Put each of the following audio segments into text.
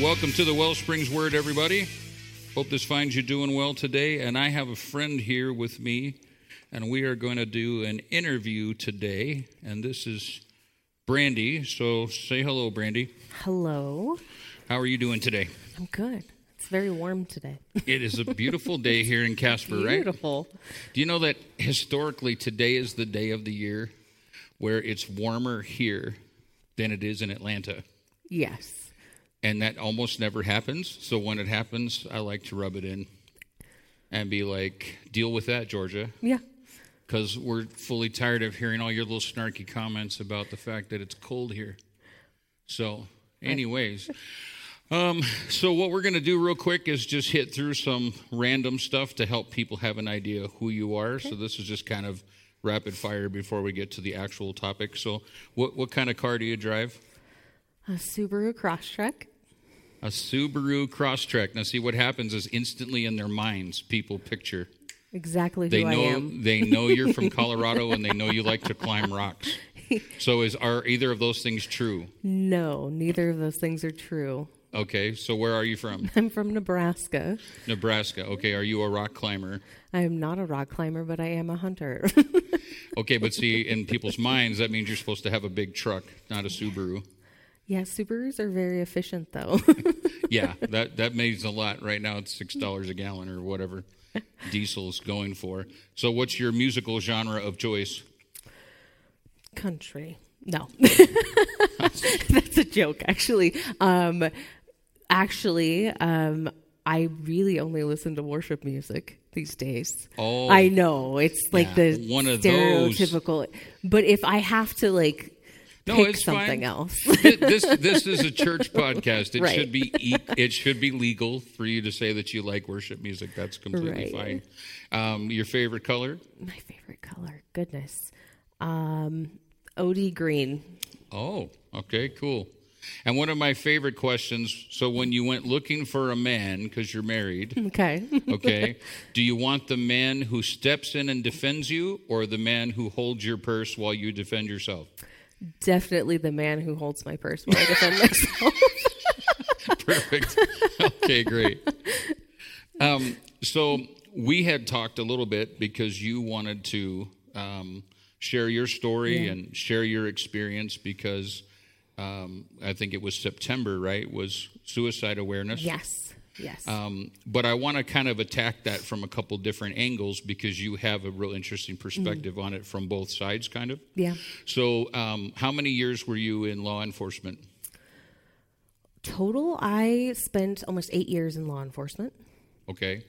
welcome to the Wellsprings Word, everybody. Hope this finds you doing well today. And I have a friend here with me, and we are going to do an interview today. And this is Brandy. So say hello, Brandy. Hello. How are you doing today? I'm good. It's very warm today. It is a beautiful day here in Casper, right? Beautiful. Do you know that historically today is the day of the year where it's warmer here than it is in Atlanta? Yes. And that almost never happens. So when it happens, I like to rub it in and be like, deal with that, Georgia. Yeah. Because we're fully tired of hearing all your little snarky comments about the fact that it's cold here. So, anyways. Um, so what we're going to do real quick is just hit through some random stuff to help people have an idea who you are. So this is just kind of rapid fire before we get to the actual topic. So what what kind of car do you drive? A Subaru Crosstrek. A Subaru Crosstrek. Now see what happens is instantly in their minds people picture. Exactly who They know they know you're from Colorado and they know you like to climb rocks. So is are either of those things true? No, neither of those things are true. Okay, so where are you from? I'm from Nebraska. Nebraska. Okay, are you a rock climber? I am not a rock climber, but I am a hunter. Okay, but see, in people's minds, that means you're supposed to have a big truck, not a Subaru. Yeah, Subarus are very efficient, though. Yeah, that that means a lot. Right now, it's six dollars a gallon or whatever diesel's going for. So, what's your musical genre of choice? Country. No. That's a joke, actually. Um, actually, um, I really only listen to worship music these days. Oh. I know it's like Yeah, the one of those. stereotypical. But if I have to like No, pick it's something fine. else, this this is a church podcast. It Right. should be e- it should be legal for you to say that you like worship music. That's completely Right. fine. Um, your favorite color? my favorite color, goodness, um, OD green. Oh, okay, cool. And one of my favorite questions. So, when you went looking for a man because you're married, Okay, okay, do you want the man who steps in and defends you, or the man who holds your purse while you defend yourself? Definitely the man who holds my purse while I defend myself. Perfect. okay, great. Um, so we had talked a little bit because you wanted to um, share your story and share your experience because um, I think it was September, right? Was suicide awareness. yes, yes. Um, but I want to kind of attack that from a couple different angles because you have a real interesting perspective on it from both sides, kind of. yeah. So, um, how many years were you in law enforcement? Total, I spent almost eight years in law enforcement. Okay.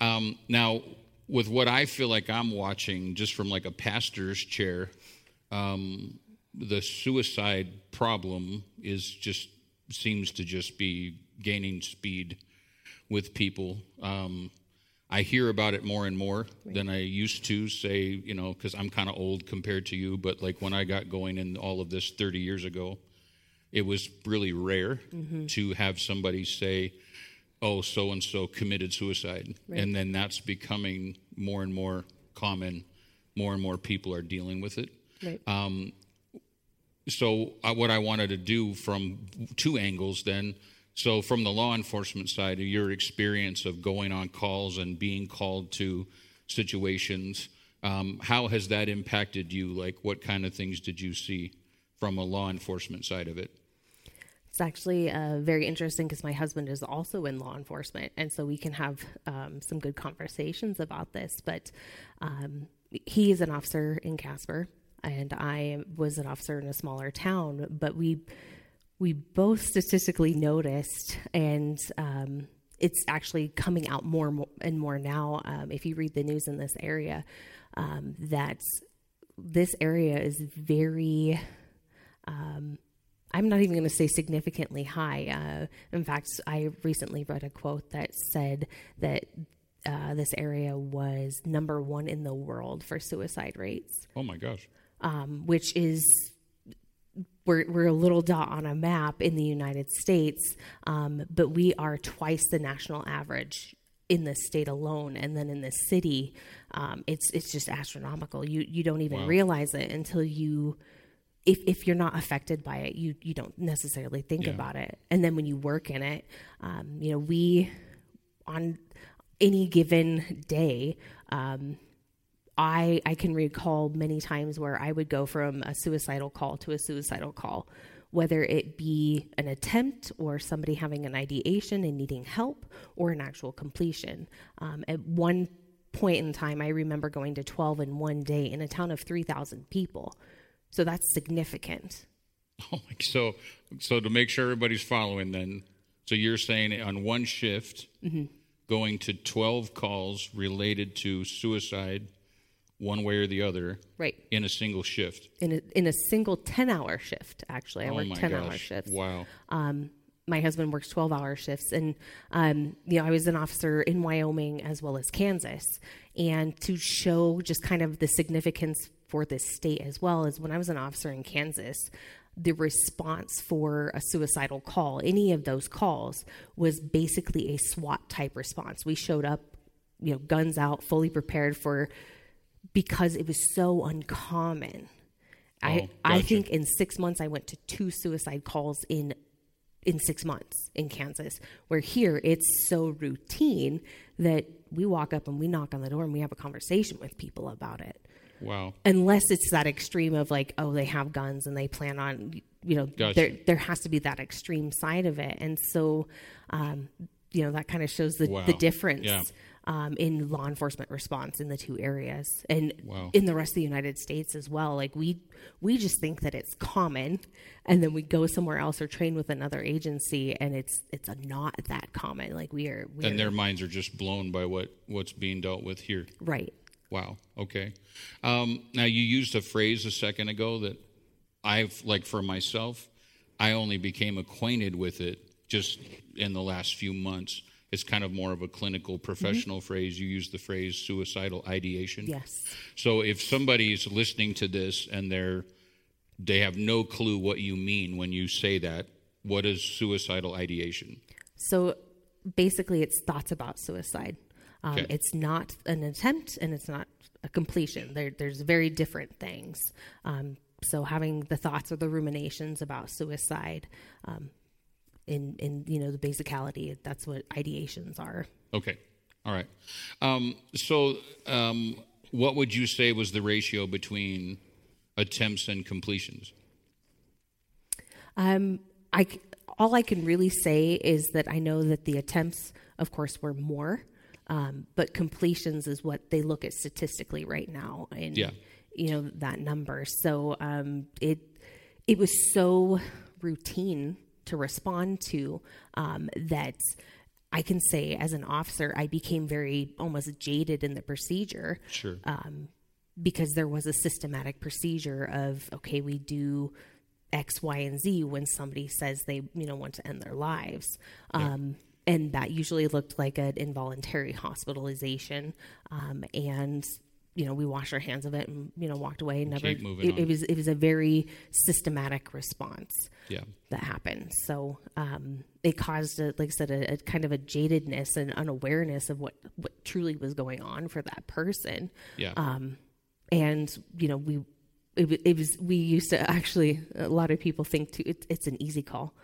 Um, now, with what I feel like I'm watching, just from like a pastor's chair, um, the suicide problem is just seems to just be gaining speed with people. Um, I hear about it more and more than I used to. Say, you know, because I'm kind of old compared to you, but like when I got going in all of this 30 years ago, it was really rare to have somebody say, oh, so and so committed suicide. And then that's becoming more and more common. More and more people are dealing with it. Right. So, uh, what I wanted to do from two angles then. So, from the law enforcement side, your experience of going on calls and being called to situations, um, how has that impacted you? Like, what kind of things did you see from a law enforcement side of it? It's actually uh, very interesting because my husband is also in law enforcement, and so we can have um, some good conversations about this. But um, he is an officer in Casper, and I was an officer in a smaller town. But we we both statistically noticed, and um, it's actually coming out more and more, now. Um, if you read the news in this area, um, that this area is very I'm not even going to say significantly high. Uh, in fact, I recently read a quote that said that uh, this area was number one in the world for suicide rates, Oh my gosh. um, which is we're, we're a little dot on a map in the United States, um, but we are twice the national average in the state alone, and then in the city, um, it's it's just astronomical. You you don't even Wow. realize it until you if if you're not affected by it, you you don't necessarily think Yeah. about it. And then when you work in it, um, you know, we on any given day, um, I I can recall many times where I would go from a suicidal call to a suicidal call, whether it be an attempt or somebody having an ideation and needing help or an actual completion. Um, at one point in time, I remember going to 12 in one day in a town of 3,000 people. So that's significant. Oh my, so so to make sure everybody's following then, so you're saying on one shift going to 12 calls related to suicide one way or the other Right. in a single shift. In a, in a single 10 hour shift, actually. I oh work 10 gosh. hour shifts. Wow. Um, my husband works 12 hour shifts. And, um, you know, I was an officer in Wyoming as well as Kansas. And to show just kind of the significance for this state as well as when I was an officer in Kansas, the response for a suicidal call, any of those calls, was basically a SWAT type response. We showed up, you know, guns out, fully prepared for because it was so uncommon. I Oh, I gotcha. think in six months I went to two suicide calls in in six months in Kansas. Where here it's so routine that we walk up and we knock on the door and we have a conversation with people about it. Wow. Unless it's that extreme of like, oh, they have guns and they plan on, you know, Gotcha. there there has to be that extreme side of it, and so, um, you know, that kind of shows the Wow. the difference Yeah. Um, in law enforcement response in the two areas and Wow. in the rest of the United States as well. Like we we just think that it's common, and then we go somewhere else or train with another agency, and it's it's not that common. Like we are, we And are their minds are just blown by what what's being dealt with here. right. Wow. Okay. Um, now you used a phrase a second ago that I've like for myself, I only became acquainted with it just in the last few months. It's kind of more of a clinical, professional phrase. You use the phrase suicidal ideation. Yes. So if somebody's listening to this and they're they have no clue what you mean when you say that, what is suicidal ideation? So basically, it's thoughts about suicide. Um, Okay. It's not an attempt and it's not a completion. There, there's very different things. Um, so having the thoughts or the ruminations about suicide, um, in in you know the basicality, that's what ideations are. Okay. All right. Um, so, um, what would you say was the ratio between attempts and completions? Um, I all I can really say is that I know that the attempts, of course, were more, um, but completions is what they look at statistically right now, and Yeah. you know that number. So um, it it was so routine to respond to um, that. I can say, as an officer, I became very almost jaded in the procedure Sure. um, because there was a systematic procedure of okay, we do X, Y, and Z when somebody says they you know want to end their lives. Um, and that usually looked like an involuntary hospitalization, um, and you know we washed our hands of it and you know walked away. and Never. keep moving it, it was it was a very systematic response Yeah. that happened. So um, it caused, a, like I said, a, a kind of a jadedness and unawareness of what what truly was going on for that person. Yeah. Um, and you know, we it, it was we used to actually a lot of people think too it, it's an easy call.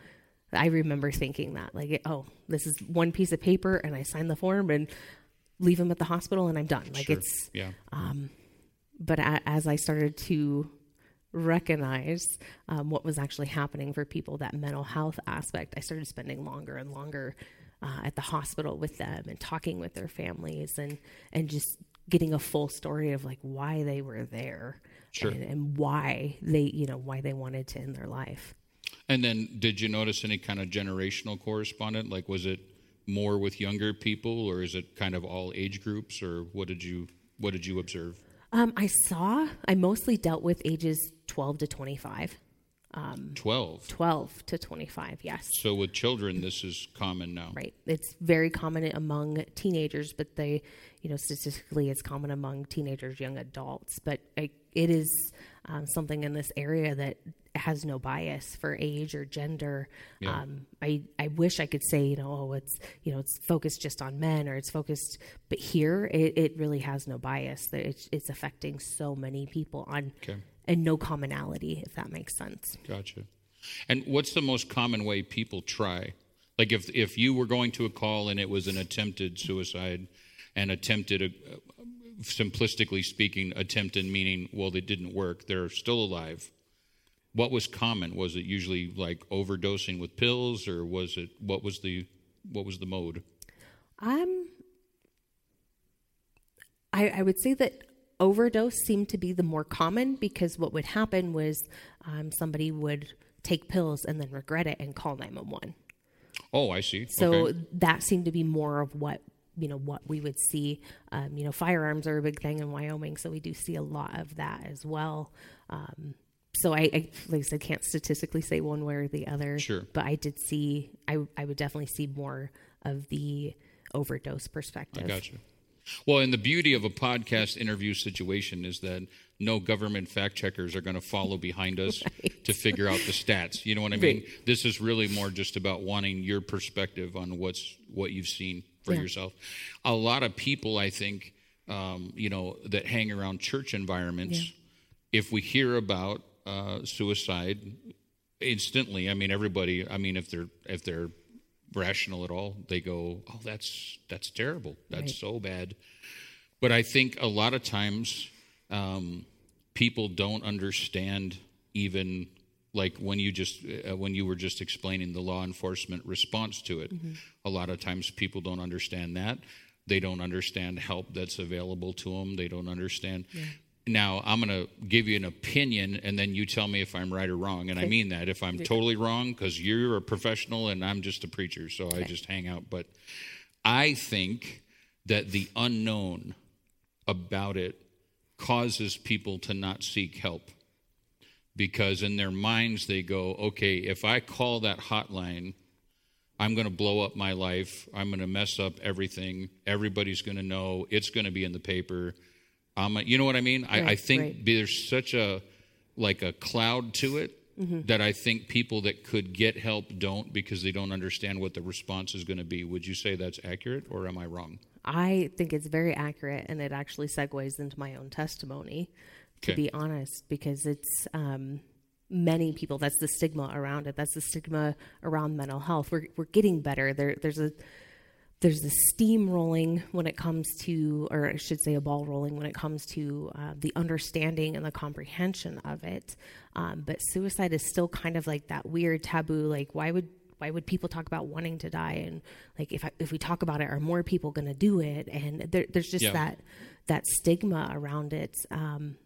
I remember thinking that like, oh, this is one piece of paper, and I sign the form and leave him at the hospital, and I'm done. Like sure. it's yeah. but a, as I started to recognize um, what was actually happening for people, that mental health aspect, I started spending longer and longer uh, at the hospital with them and talking with their families and and just getting a full story of like why they were there Sure. and, and why they you know why they wanted to end their life. And then, did you notice any kind of generational correspondent? Like, was it more with younger people, or is it kind of all age groups, or what did you what did you observe? Um, I saw I mostly dealt with ages twelve to twenty five. Twelve. 12 to 25 yes So with children, this is common now. Right. It's very common among teenagers, but they, you know, statistically, it's common among teenagers, young adults. But I, it is um, something in this area that has no bias for age or gender. Yeah. Um, I, I wish I could say, you know, oh, it's, you know, it's focused just on men or it's focused, but here it, it really has no bias. That It's, it's affecting so many people on Okay. and no commonality, if that makes sense. Gotcha. And what's the most common way people try? Like if if you were going to a call and it was an attempted suicide, and attempted, a, simplistically speaking, attempted meaning well they didn't work, they're still alive. What was common? Was it usually like overdosing with pills, or was it what was the what was the mode? Um, I, I would say that overdose seemed to be the more common because what would happen was um, somebody would take pills and then regret it and call 911. Oh, I see. So okay. that seemed to be more of what you know what we would see. Um, you know, firearms are a big thing in Wyoming, so we do see a lot of that as well. Um, so I, I, like I said, can't statistically say one way or the other. Sure. But I did see, I, I would definitely see more of the overdose perspective. I gotcha. Well, and the beauty of a podcast interview situation is that no government fact checkers are going to follow behind us right. to figure out the stats. You know what I mean? Right. This is really more just about wanting your perspective on what's what you've seen for yeah. yourself. A lot of people, I think, um, you know, that hang around church environments, yeah. if we hear about uh, suicide instantly, I mean, everybody. I mean, if they're if they're rational at all. They go, "Oh, that's that's terrible. That's right. so bad." But I think a lot of times um, people don't understand even like when you just uh, when you were just explaining the law enforcement response to it. Mm-hmm. A lot of times people don't understand that. They don't understand help that's available to them. They don't understand. Yeah now I'm going to give you an opinion and then you tell me if I'm right or wrong. And okay. I mean that if I'm totally wrong, because you're a professional and I'm just a preacher, so okay. I just hang out. But I think that the unknown about it causes people to not seek help because in their minds they go, okay, if I call that hotline, I'm going to blow up my life. I'm going to mess up everything. Everybody's going to know. It's going to be in the paper um, you know what I mean? Right, I, I, think right. there's such a like a cloud to it mm-hmm. that I think people that could get help don't because they don't understand what the response is going to be. Would you say that's accurate, or am I wrong? I think it's very accurate, and it actually segues into my own testimony. To okay. be honest, because it's um, many people. That's the stigma around it. That's the stigma around mental health. We're we're getting better. There, there's a there's a steam rolling when it comes to, or I should say, a ball rolling when it comes to uh, the understanding and the comprehension of it. Um, but suicide is still kind of like that weird taboo. Like, why would why would people talk about wanting to die? And like, if I, if we talk about it, are more people going to do it? And there, there's just yeah. that that stigma around it um,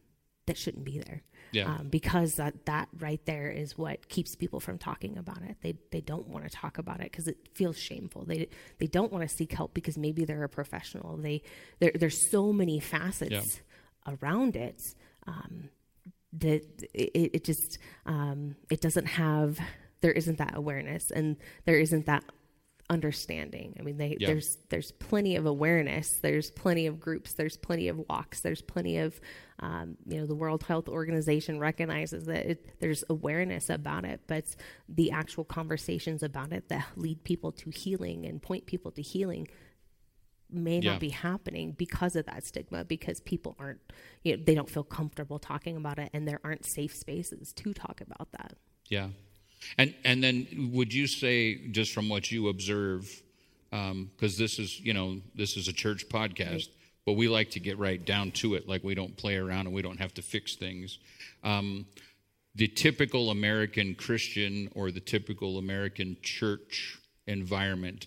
that shouldn't be there. Yeah. Um, because that, that right there is what keeps people from talking about it. They they don't want to talk about it because it feels shameful. They they don't want to seek help because maybe they're a professional. They there's so many facets yeah. around it um, that it, it just um, it doesn't have there isn't that awareness and there isn't that understanding. I mean, they, yeah. there's there's plenty of awareness. There's plenty of groups. There's plenty of walks. There's plenty of um, you know the World Health Organization recognizes that it, there's awareness about it, but the actual conversations about it that lead people to healing and point people to healing may yeah. not be happening because of that stigma because people aren't you know they don't feel comfortable talking about it and there aren't safe spaces to talk about that yeah and and then would you say, just from what you observe, because um, this is you know this is a church podcast, right. but we like to get right down to it. Like we don't play around and we don't have to fix things. Um, the typical American Christian or the typical American church environment,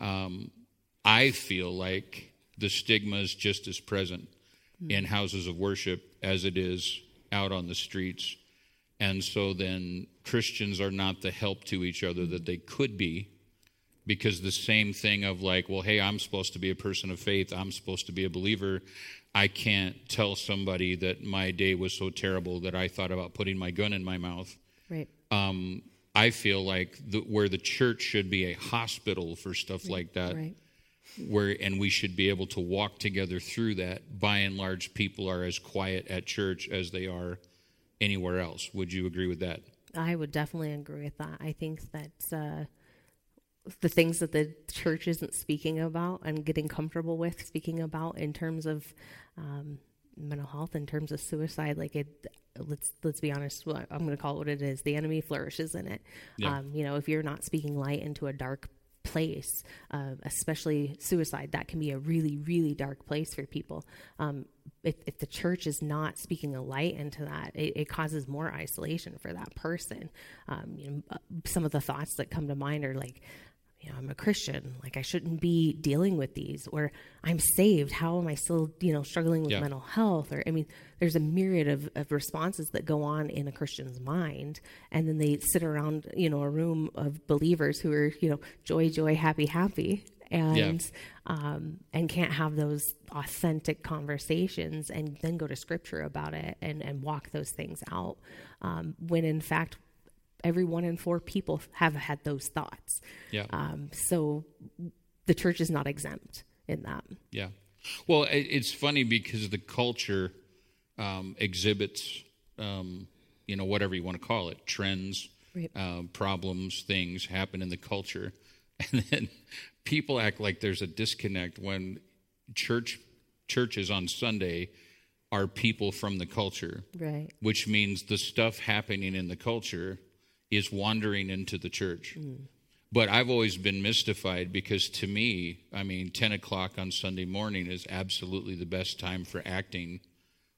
um, I feel like the stigma is just as present mm. in houses of worship as it is out on the streets. And so then Christians are not the help to each other that they could be because the same thing of like, well, hey, I'm supposed to be a person of faith, I'm supposed to be a believer. I can't tell somebody that my day was so terrible that I thought about putting my gun in my mouth. Right. Um, I feel like the, where the church should be a hospital for stuff right. like that. Right. Where and we should be able to walk together through that. By and large, people are as quiet at church as they are anywhere else. Would you agree with that? I would definitely agree with that. I think that uh, the things that the church isn't speaking about and getting comfortable with speaking about in terms of um, mental health in terms of suicide, like it, let's let's be honest. I'm going to call it what it is. The enemy flourishes in it. Yeah. Um, you know, if you're not speaking light into a dark place, uh, especially suicide, that can be a really, really dark place for people. Um, if, if, the church is not speaking a light into that, it, it causes more isolation for that person. Um, you know, uh, some of the thoughts that come to mind are like, you know, I'm a Christian, like I shouldn't be dealing with these, or I'm saved. How am I still, you know, struggling with yeah. mental health? Or, I mean, there's a myriad of, of responses that go on in a Christian's mind. And then they sit around, you know, a room of believers who are, you know, joy, joy, happy, happy. And yeah. um, and can't have those authentic conversations, and then go to Scripture about it and and walk those things out. Um, when in fact, every one in four people have had those thoughts. Yeah. Um, so the church is not exempt in that. Yeah. Well, it's funny because the culture um, exhibits, um, you know, whatever you want to call it, trends, right. uh, problems, things happen in the culture, and then people act like there's a disconnect when church churches on Sunday are people from the culture, right? Which means the stuff happening in the culture is wandering into the church. Mm. But I've always been mystified because to me, I mean, 10 o'clock on Sunday morning is absolutely the best time for acting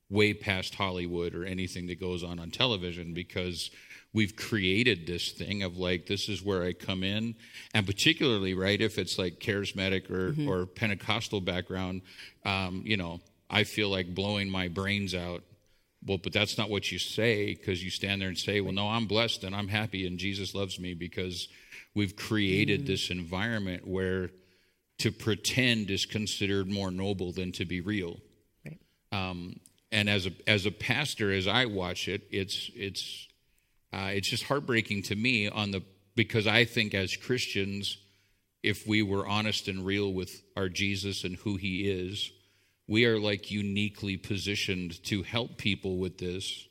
way past Hollywood or anything that goes on on television because we've created this thing of like, this is where I come in. And particularly, right, if it's like charismatic or, mm-hmm. or Pentecostal background, um, you know, I feel like blowing my brains out well, but that's not what you say because you stand there and say, well, no, I'm blessed and I'm happy and Jesus loves me because we've created mm. this environment where to pretend is considered more noble than to be real. Right. Um, and as a as a pastor, as I watch it, it's it's uh, it's just heartbreaking to me on the because I think as Christians, if we were honest and real with our Jesus and who He is, we are like uniquely positioned to help people with this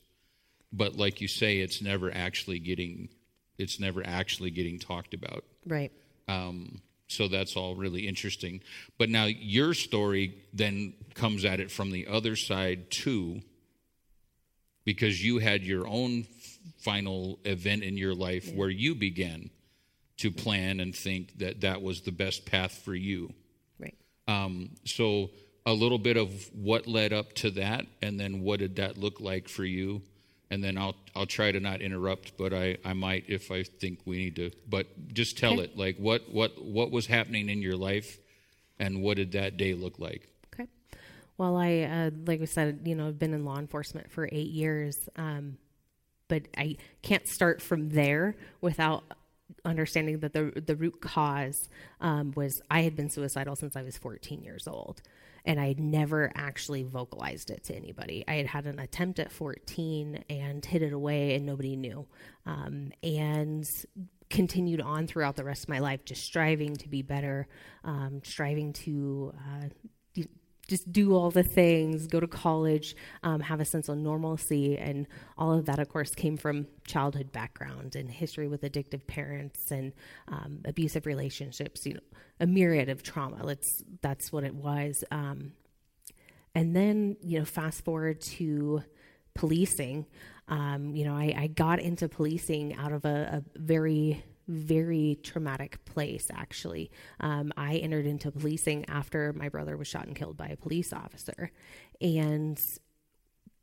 but like you say it's never actually getting it's never actually getting talked about. Right. Um, so that's all really interesting. But now your story then comes at it from the other side too because you had your own final event in your life yeah. where you began to plan and think that that was the best path for you. Right. Um, so a little bit of what led up to that, and then what did that look like for you? And then I'll I'll try to not interrupt, but I, I might if I think we need to. But just tell okay. it like what what what was happening in your life, and what did that day look like? Okay. Well, I uh, like I said, you know, I've been in law enforcement for eight years, um, but I can't start from there without understanding that the the root cause um, was I had been suicidal since I was 14 years old and I had never actually vocalized it to anybody. I had had an attempt at 14 and hid it away, and nobody knew. Um, and continued on throughout the rest of my life, just striving to be better, um, striving to uh, just do all the things, go to college, um, have a sense of normalcy. And all of that, of course, came from childhood background and history with addictive parents and um, abusive relationships, you know, a myriad of trauma. Let's, that's what it was. Um, and then, you know, fast forward to policing. Um, you know, I, I, got into policing out of a, a very very traumatic place, actually. Um, I entered into policing after my brother was shot and killed by a police officer and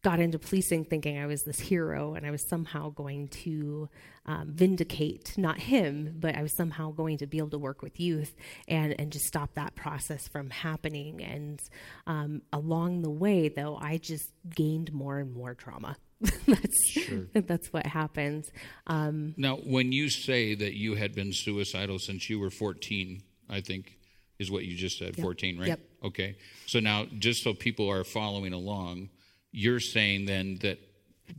got into policing thinking I was this hero and I was somehow going to um, vindicate not him, but I was somehow going to be able to work with youth and, and just stop that process from happening. And um, along the way, though, I just gained more and more trauma. that's sure. that's what happens. Um, now, when you say that you had been suicidal since you were 14, I think is what you just said, yep. 14, right? Yep. Okay. So now, just so people are following along, you're saying then that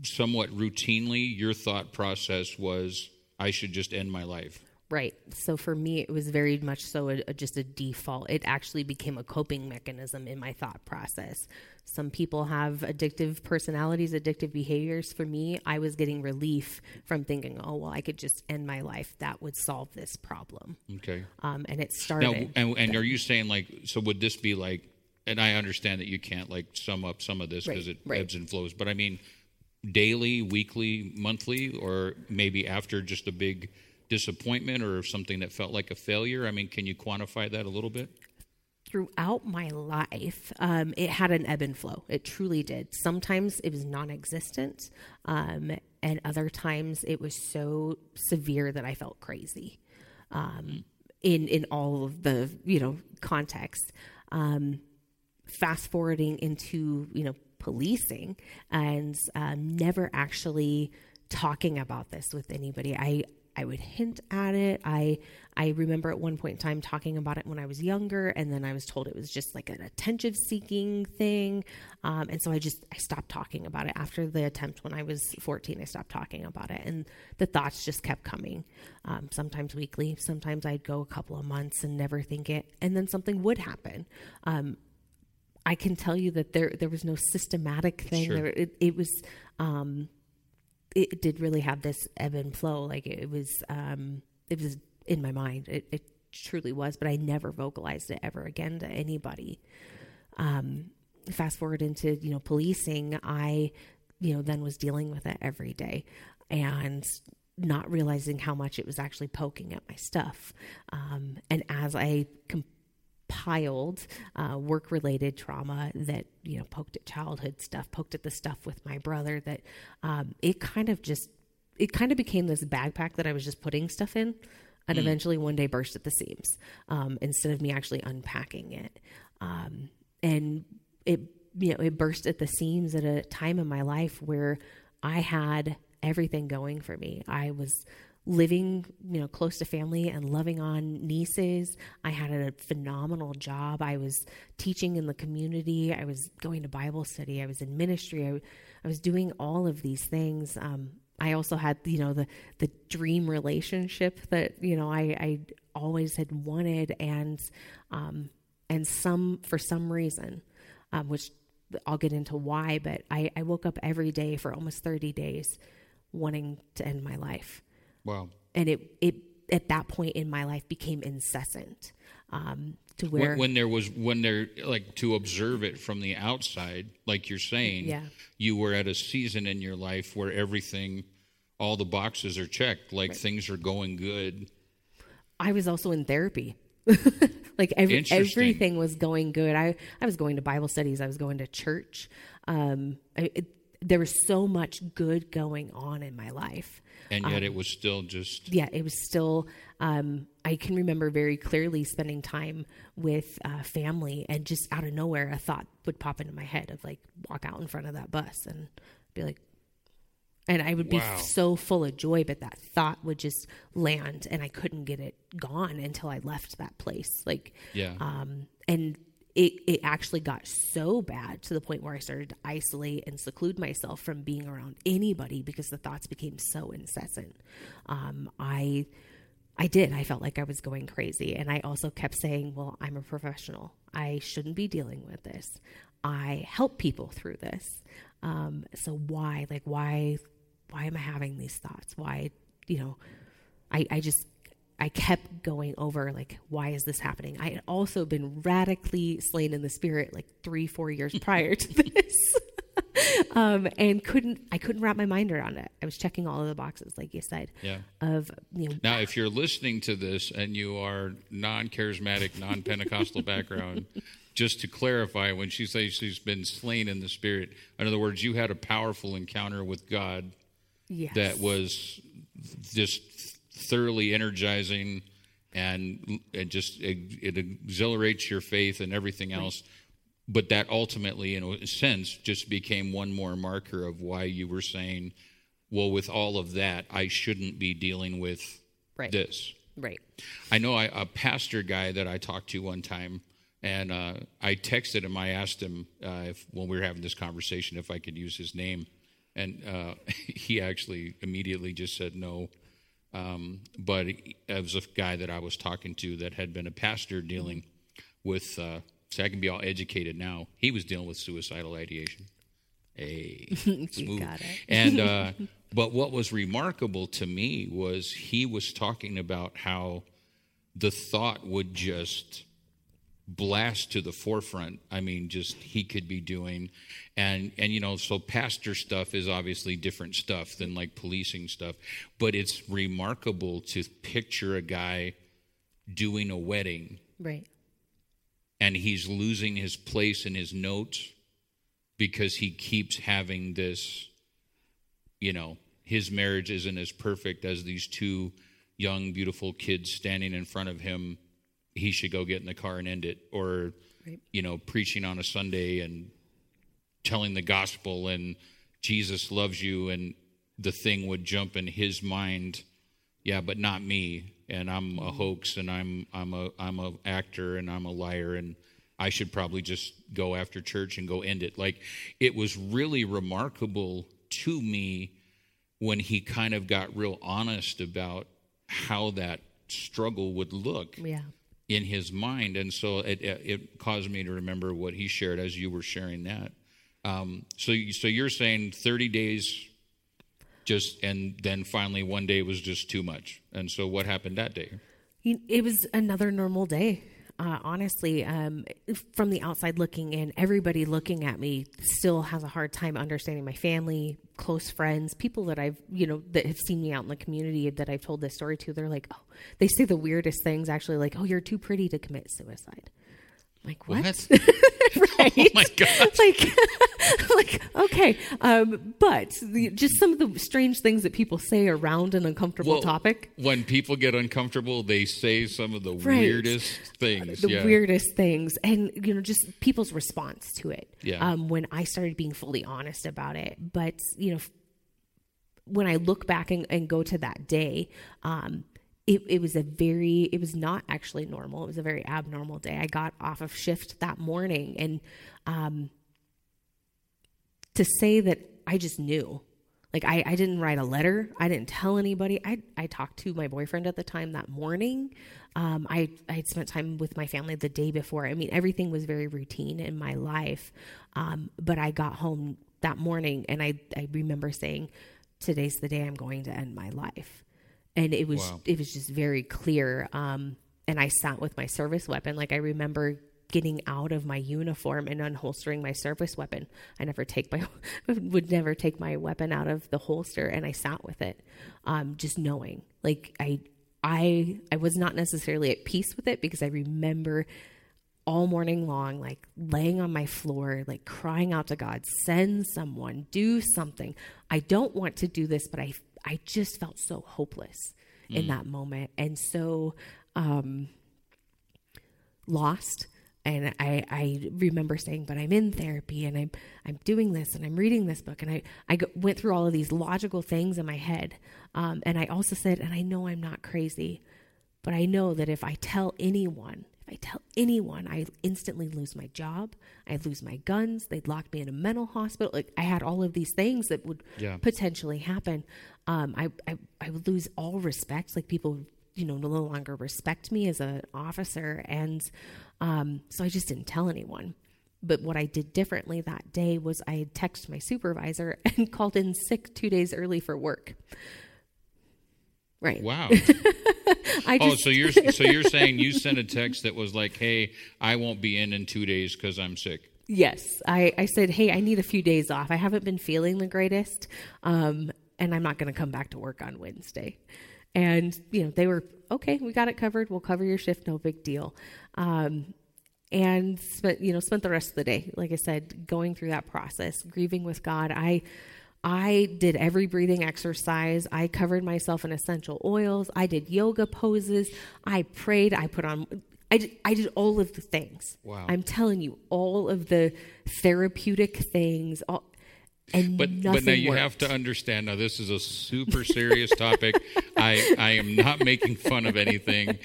somewhat routinely your thought process was, I should just end my life. Right. So for me, it was very much so a, a, just a default. It actually became a coping mechanism in my thought process. Some people have addictive personalities, addictive behaviors. For me, I was getting relief from thinking, oh, well, I could just end my life. That would solve this problem. Okay. Um, and it started. Now, and, and are you saying, like, so would this be like and I understand that you can't like sum up some of this because Right, it right. ebbs and flows. But I mean, daily, weekly, monthly, or maybe after just a big disappointment or something that felt like a failure. I mean, can you quantify that a little bit? throughout my life, um, it had an ebb and flow. It truly did. Sometimes it was non existent, um, and other times it was so severe that I felt crazy. Um, in in all of the you know context. Um, fast forwarding into you know policing and um, never actually talking about this with anybody. I I would hint at it. I I remember at one point in time talking about it when I was younger, and then I was told it was just like an attention seeking thing, um, and so I just I stopped talking about it after the attempt when I was 14. I stopped talking about it, and the thoughts just kept coming. Um, sometimes weekly, sometimes I'd go a couple of months and never think it, and then something would happen. Um, I can tell you that there there was no systematic thing. Sure. There, it, it was um, it did really have this ebb and flow. Like it was um, it was in my mind. It, it truly was, but I never vocalized it ever again to anybody. Um, fast forward into you know policing, I you know then was dealing with it every day, and not realizing how much it was actually poking at my stuff. Um, and as I compiled uh, work related trauma that you know poked at childhood stuff poked at the stuff with my brother that um, it kind of just it kind of became this backpack that i was just putting stuff in and eventually one day burst at the seams um, instead of me actually unpacking it. Um, and it you know it burst at the seams at a time in my life where i had everything going for me. I was living you know close to family and loving on nieces. I had a phenomenal job. I was teaching in the community. I was going to bible study. I was in ministry. I, I was doing all of these things. Um, i also had you know the the dream relationship that you know i i always had wanted and um and some for some reason um, which i'll get into why but I, I woke up every day for almost 30 days wanting to end my life Wow. and it it at that point in my life became incessant um, to where When, when there was when there like to observe it from the outside, like you're saying, Yeah. you were at a season in your life where everything, all the boxes are checked, like things are going good. I was also in therapy. like every, everything was going good. I I was going to Bible studies. I was going to church. Um, I, it, there was so much good going on in my life. And yet it was still just yeah, it was still. Um, I can remember very clearly spending time with uh, family, and just out of nowhere, a thought would pop into my head of like walk out in front of that bus and be like, and I would be Wow. so full of joy, but that thought would just land, and I couldn't get it gone until I left that place. Like, yeah. um, and it it actually got so bad to the point where I started to isolate and seclude myself from being around anybody because the thoughts became so incessant. Um, I I did. I felt like I was going crazy, and I also kept saying, "Well, I'm a professional. I shouldn't be dealing with this. I help people through this. Um, so why, like, why, why am I having these thoughts? Why, you know, I, I just I kept going over like why is this happening? I had also been radically slain in the spirit like three four years prior to this, um, and couldn't I couldn't wrap my mind around it. I was checking all of the boxes like you said. Yeah. Of you know Now, if you're listening to this and you are non-charismatic, non-Pentecostal background, just to clarify, when she says she's been slain in the spirit, in other words, you had a powerful encounter with God yes. that was just thoroughly energizing and it just it, it exhilarates your faith and everything else but that ultimately in a sense just became one more marker of why you were saying well with all of that i shouldn't be dealing with Right. this right. I know I, a pastor guy that I talked to one time, and uh, I texted him. I asked him uh, if, when we were having this conversation if I could use his name, and uh, he actually immediately just said no. Um, but it was a guy that I was talking to that had been a pastor dealing with. Uh, so I can be all educated now. He was dealing with suicidal ideation. Hey, smooth. got it. And uh, but what was remarkable to me was he was talking about how the thought would just blast to the forefront. I mean, just he could be doing, and and you know, so pastor stuff is obviously different stuff than like policing stuff, but it's remarkable to picture a guy doing a wedding Right. and he's losing his place in his notes because he keeps having this you know his marriage isn't as perfect as these two young beautiful kids standing in front of him he should go get in the car and end it or Right. you know preaching on a sunday and telling the gospel and jesus loves you and the thing would jump in his mind. Yeah but not me. And i'm a mm-hmm. hoax and i'm i'm a i'm a actor and i'm a liar and i should probably just go after church and go end it. Like it was really remarkable to me when he kind of got real honest about how that struggle would look. Yeah. In his mind, and so it, it caused me to remember what he shared as you were sharing that. Um, so you- so you're saying 30 days, just and then finally one day was just too much, and so what happened that day? It was another normal day. Uh, honestly, um, from the outside looking in, everybody looking at me still has a hard time understanding my family, close friends, people that I've, you know, that have seen me out in the community that I've told this story to. They're like, oh, they say the weirdest things actually, like, oh, you're too pretty to commit suicide. Like, what? right? Oh my God. like, like okay, um, but the, just some of the strange things that people say around an uncomfortable Well, topic. When people get uncomfortable, they say some of the Right. weirdest things. the yeah. weirdest things and you know just people's response to it Yeah. um, when i started being fully honest about it but you know when i look back and, and go to that day um, it, it was a very it was not actually normal. It was a very abnormal day. I got off of shift that morning and um, to say that i just knew. Like I, I didn't write a letter. I didn't tell anybody. I, I talked to my boyfriend at the time that morning. Um, I, I had spent time with my family the day before. I mean everything was very routine in my life. Um, but i got home that morning and I, I remember saying today's the day i'm going to end my life and it was Wow. it was just very clear um, and i sat with my service weapon like i remember getting out of my uniform and unholstering my service weapon i never take my would never take my weapon out of the holster and i sat with it um, just knowing like i i i was not necessarily at peace with it because i remember all morning long, like laying on my floor, like crying out to God, send someone, do something. I don't want to do this, but I, I just felt so hopeless in that moment. And so, um, lost. And I, I remember saying, but I'm in therapy and I'm, I'm doing this and I'm reading this book. And I, I go, went through all of these logical things in my head. Um, and I also said, and I know I'm not crazy, but I know that if I tell anyone, if I tell anyone, I instantly lose my job. I lose my guns. They'd lock me in a mental hospital. Like I had all of these things that would Yeah. potentially happen. Um, I, I I would lose all respect. Like people, you know, no longer respect me as an officer, and um, so I just didn't tell anyone. But what I did differently that day was I had texted my supervisor and called in sick two days early for work. Right. Wow. I oh, just so you're so you're saying you sent a text that was like, "Hey, I won't be in in two days because I'm sick." Yes, I, I said, hey, I need a few days off. I haven't been feeling the greatest, um, and I'm not going to come back to work on Wednesday. And you know, they were okay. We got it covered. We'll cover your shift. No big deal. Um, and spent you know spent the rest of the day, like I said, going through that process, grieving with God. I I did every breathing exercise. I covered myself in essential oils. I did yoga poses. I prayed. I put on. I did, I did all of the things. Wow. I'm telling you, all of the therapeutic things. All, and But but now you worked. have to understand. Now this is a super serious topic. I I am not making fun of anything.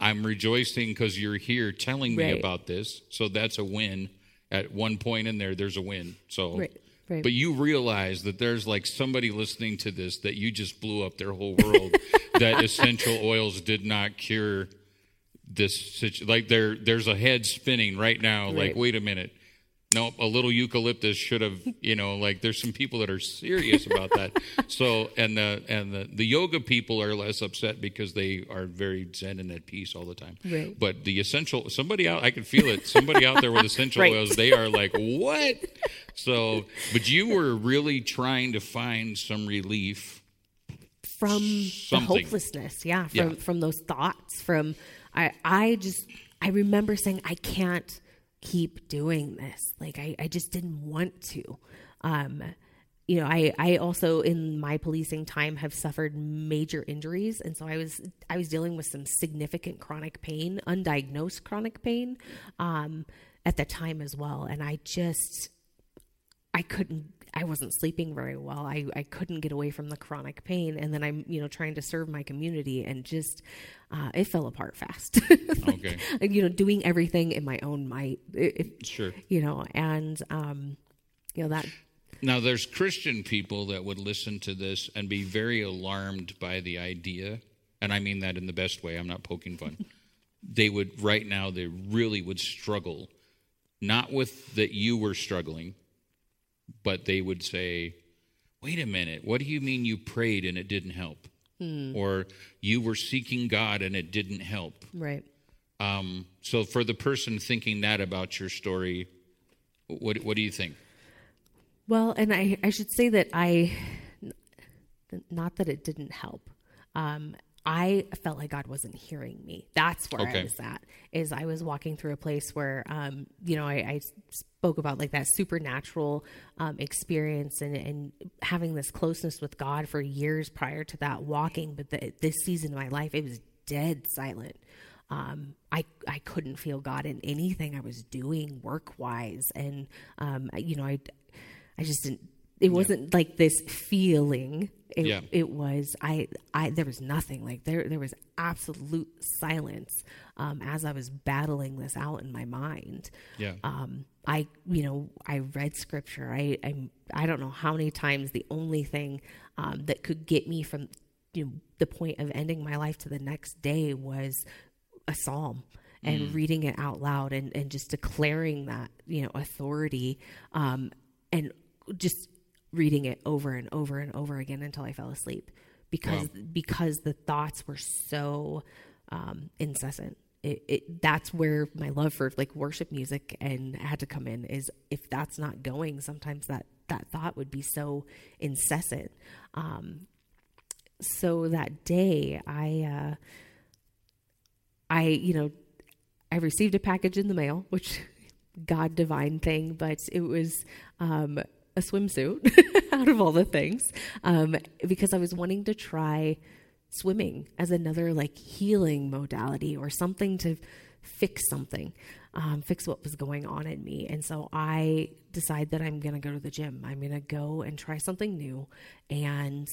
I'm rejoicing because you're here telling me Right. about this. So that's a win. At one point in there, there's a win. So. Right, right. But you realize that there's like somebody listening to this that you just blew up their whole world. that essential oils did not cure this situ- like there there's a head spinning right now like wait a minute no, a little eucalyptus should have, you know, like there's some people that are serious about that. so, and the and the, the yoga people are less upset because they are very zen and at peace all the time. Right. But the essential, somebody out, I can feel it. Somebody out there with essential Right. oils, they are like, what? So, but you were really trying to find some relief. from the hopelessness yeah from Yeah. from those thoughts from i i just i remember saying i can't keep doing this. Like i i just didn't want to. Um you know i i also in my policing time have suffered major injuries. And so i was i was dealing with some significant chronic pain undiagnosed chronic pain um at the time as well. And i just I couldn't I wasn't sleeping very well. I, I couldn't get away from the chronic pain and then I'm, you know, trying to serve my community and just uh, it fell apart fast. Okay. you know, doing everything in my own might. It, it- Sure. you know, and um you know that Now, there's Christian people that would listen to this and be very alarmed by the idea, and I mean that in the best way. I'm not poking fun. they would, right now, they really would struggle, not with that you were struggling, but they would say, wait a minute, what do you mean you prayed and it didn't help? Or you were seeking God and it didn't help. right. Um, so, for the person thinking that about your story, what, what do you think? Well, and I, I should say that I, not that it didn't help. Um, I felt like God wasn't hearing me. That's where Okay. I was at. Is I was walking through a place where, um, you know, I, I spoke about like that supernatural um, experience and, and having this closeness with God for years prior to that walking. But the, this season of my life, it was dead silent. Um, I I couldn't feel God in anything I was doing work wise, and um, you know, I I just didn't. It wasn't like this feeling. It, Yeah. it was I I there was nothing like there there was absolute silence um, as I was battling this out in my mind. Yeah. Um, I you know I read scripture. I I I don't know how many times the only thing um, that could get me from you know, the point of ending my life to the next day was a psalm and reading it out loud and, and just declaring that you know authority um, and just reading it over and over and over again until I fell asleep because because the thoughts were so um, incessant. It, it that's where my love for like worship music and had to come in is if that's not going sometimes that that thought would be so incessant um, so that day i uh i you know i received a package in the mail which god divine thing but it was um a swimsuit out of all the things um because i was wanting to try swimming as another like healing modality or something to fix something um, fix what was going on in me. And so i decide that i'm going to go to the gym. I'm going to go and try something new. And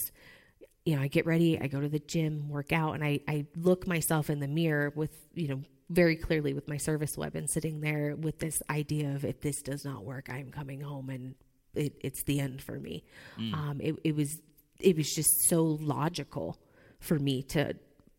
you know, I get ready, I go to the gym, work out, and I, I look myself in the mirror with, you know, very clearly with my service web and sitting there with this idea of if this does not work, I'm coming home and it, it's the end for me. Um, it, it was it was just so logical for me to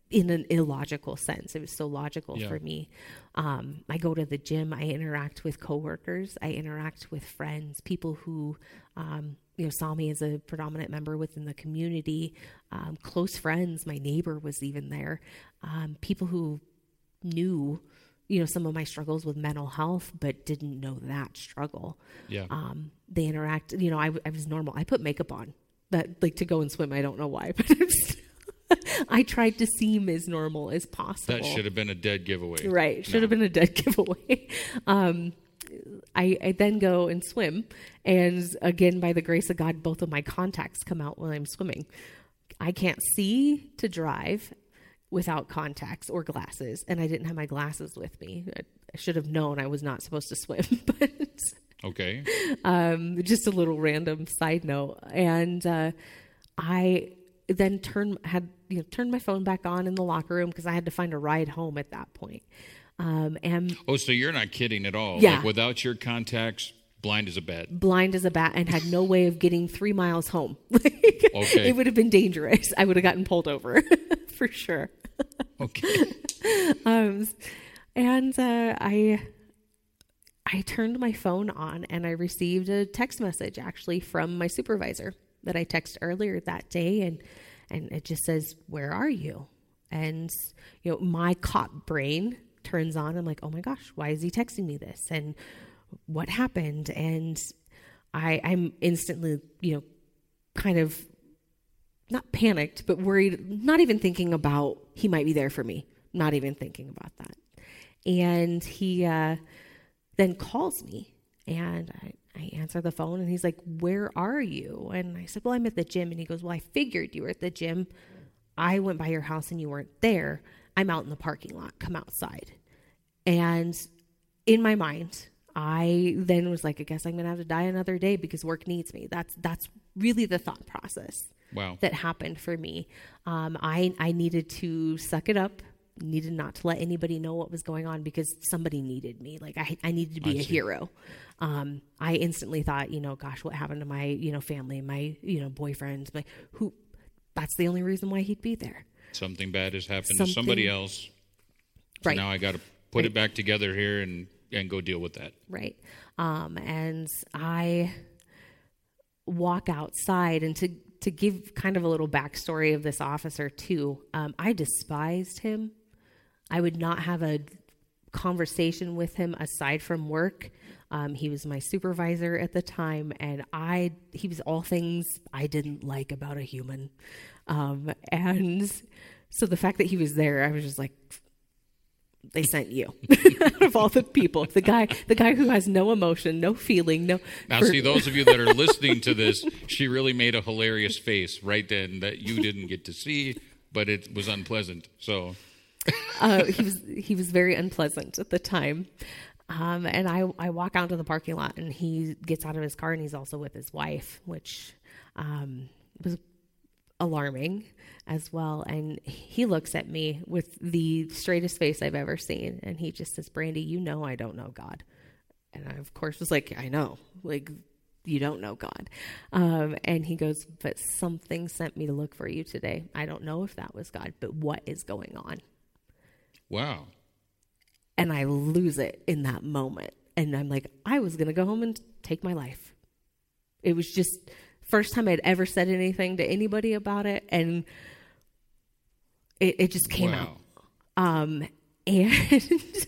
in an illogical sense. It was so logical Yeah. for me. Um, I go to the gym. I interact with coworkers. I interact with friends, people who, um, you know, saw me as a predominant member within the community. Um, close friends. My neighbor was even there. Um, people who knew, you know, some of my struggles with mental health, but didn't know that struggle Yeah. um, they interact. You know, I, I was normal. I put makeup on that like to go and swim. I don't know why, but I tried to seem as normal as possible. that should have been a dead giveaway. right. Should have been a dead giveaway. Um, I, I then go and swim, and again, by the grace of God, both of my contacts come out when I'm swimming. I can't see to drive without contacts or glasses, and I didn't have my glasses with me. I, I should have known I was not supposed to swim, but Okay. um, just a little random side note. And uh, I then turned had you know turned my phone back on in the locker room because I had to find a ride home at that point. Um, and Oh, so you're not kidding at all. Yeah. Like without your contacts, blind as a bat. blind as a bat and had no way of getting three miles home. Like, Okay. It would have been dangerous. I would have gotten pulled over for sure. Okay. Um, and uh, I I turned my phone on and I received a text message actually from my supervisor that I texted earlier that day and and it just says, "Where are you?" And you know, my cop brain turns on. I'm like, "Oh my gosh, why is he texting me this?" And what happened? And I I'm instantly, you know, kind of not panicked, but worried, not even thinking about he might be there for me. Not even thinking about that. And he uh, then calls me and I, I answer the phone and he's like, Where are you? And I said, Well, I'm at the gym. And he goes, Well, I figured you were at the gym. I went by your house and you weren't there. I'm out in the parking lot. Come outside. And in my mind, I then was like, I guess I'm gonna have to die another day because work needs me. That's that's really the thought process. Wow. That happened for me. Um, I I needed to suck it up needed not to let anybody know what was going on because somebody needed me. Like I, I needed to be I a see. hero. Um, I instantly thought, you know, gosh, what happened to my, you know, family, my, you know, boyfriend, my who. That's the only reason why he'd be there. Something bad has happened Something, to somebody else. So right. now I got to put right. it back together here and and go deal with that. Right. Um, and I walk outside and to to give kind of a little backstory of this officer too. Um, I despised him I would not have a conversation with him aside from work. Um, he was my supervisor at the time, and I he was all things I didn't like about a human. Um, and so the fact that he was there, I was just like, they sent you out of all the people. The guy, the guy who has no emotion, no feeling, no. Now, see, those of you that are listening to this, she really made a hilarious face right then that you didn't get to see, but it was unpleasant. So uh, he was he was very unpleasant at the time. Um, and I, I walk out to the parking lot and he gets out of his car and he's also with his wife, which um, was alarming as well. And he looks at me with the straightest face I've ever seen. And he just says, Brandy, you know I don't know God. And I, of course, was like, I know. Like, you don't know God. Um, and he goes, But something sent me to look for you today. I don't know if that was God, but what is going on? Wow. And I lose it in that moment. And I'm like, I was going to go home and take my life. It was just first time I'd ever said anything to anybody about it. And it, it just came wow. out. Um, and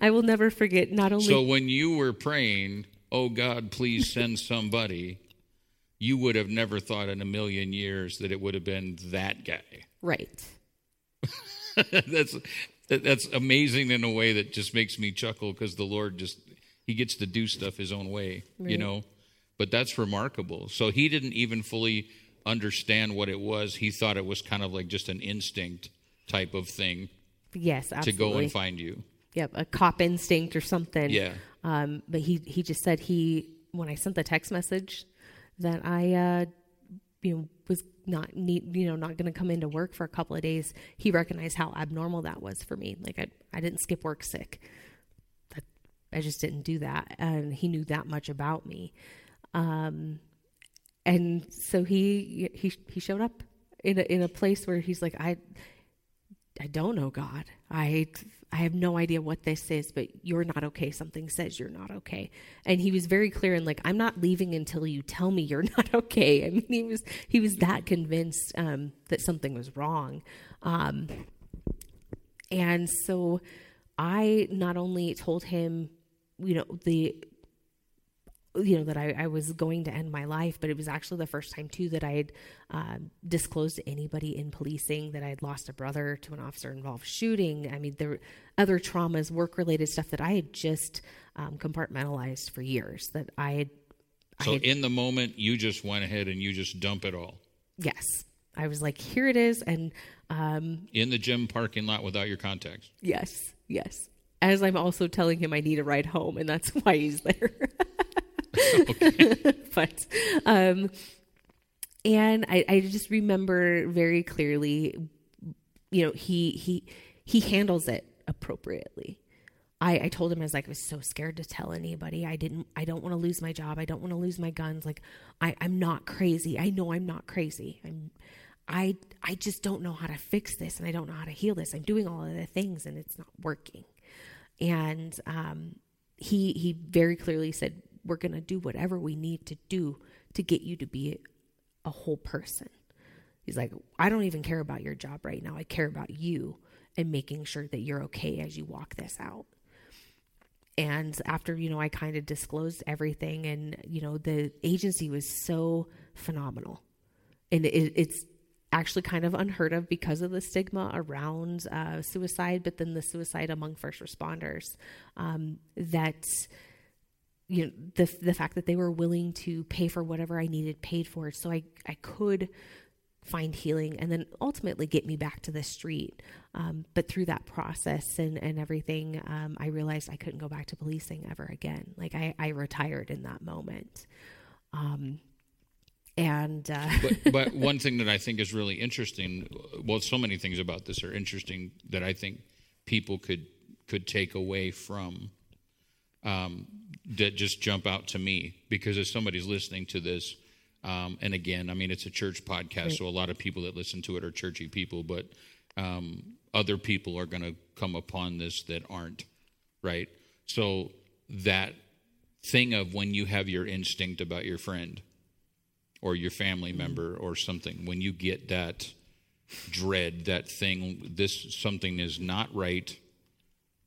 I will never forget not only. So when you were praying, oh God, please send somebody, you would have never thought in a million years that it would have been that guy. Right. that's that's amazing in a way that just makes me chuckle because the Lord just he gets to do stuff his own way, right. you know. But that's remarkable. So he didn't even fully understand what it was. He thought it was kind of like just an instinct type of thing. Yes, absolutely. To go and find you. Yep, a cop instinct or something. Yeah. Um, but he he just said he when I sent the text message that I uh, you know was not need you know not going to come into work for a couple of days he recognized how abnormal that was for me like i, I didn't skip work sick I, I just didn't do that and he knew that much about me um, and so he he he showed up in a, in a place where he's like i i don't know god i I have no idea what this is, but you're not okay. Something says you're not okay. And he was very clear and like, I'm not leaving until you tell me you're not okay. I mean, he was he was that convinced um, that something was wrong. Um, and so I not only told him, you know, the you know that I, I, was going to end my life but it was actually the first time too that i had uh, disclosed to anybody in policing that i had lost a brother to an officer involved shooting. I mean there were other traumas work related stuff that i had just um, compartmentalized for years that i had so I had, in the moment you just went ahead and you just dump it all? Yes. I was like here it is and um, in the gym parking lot without your contacts? Yes yes. As i'm also telling him i need a ride home and that's why he's there but um, and I, I just remember very clearly, you know, he he he handles it appropriately. I, I told him I was like I was so scared to tell anybody. I didn't. I don't want to lose my job. I don't want to lose my guns. Like I, I'm not crazy. I know I'm not crazy. I'm. I I just don't know how to fix this, and I don't know how to heal this. I'm doing all of the things, and it's not working. And um, he he very clearly said, "We're going to do whatever we need to do to get you to be a whole person." He's like, "I don't even care about your job right now. I care about you and making sure that you're okay as you walk this out." And after, you know, I kind of disclosed everything and, you know, the agency was so phenomenal. And it, it's actually kind of unheard of because of the stigma around uh, suicide, but then the suicide among first responders. Um, that you know the the fact that they were willing to pay for whatever I needed paid for, so I I could find healing and then ultimately get me back to the street. Um, but through that process and, and everything, um, I realized I couldn't go back to policing ever again. Like I, I retired in that moment. Um, and uh, but, but one thing that I think is really interesting, well, so many things about this are interesting that I think people could could take away from um, that just jump out to me because if somebody's listening to this, um, and again, I mean it's a church podcast, right. so a lot of people that listen to it are churchy people, but um, other people are going to come upon this that aren't right. So that thing of when you have your instinct about your friend or your family mm-hmm. member or something, when you get that dread, that thing, this something is not right,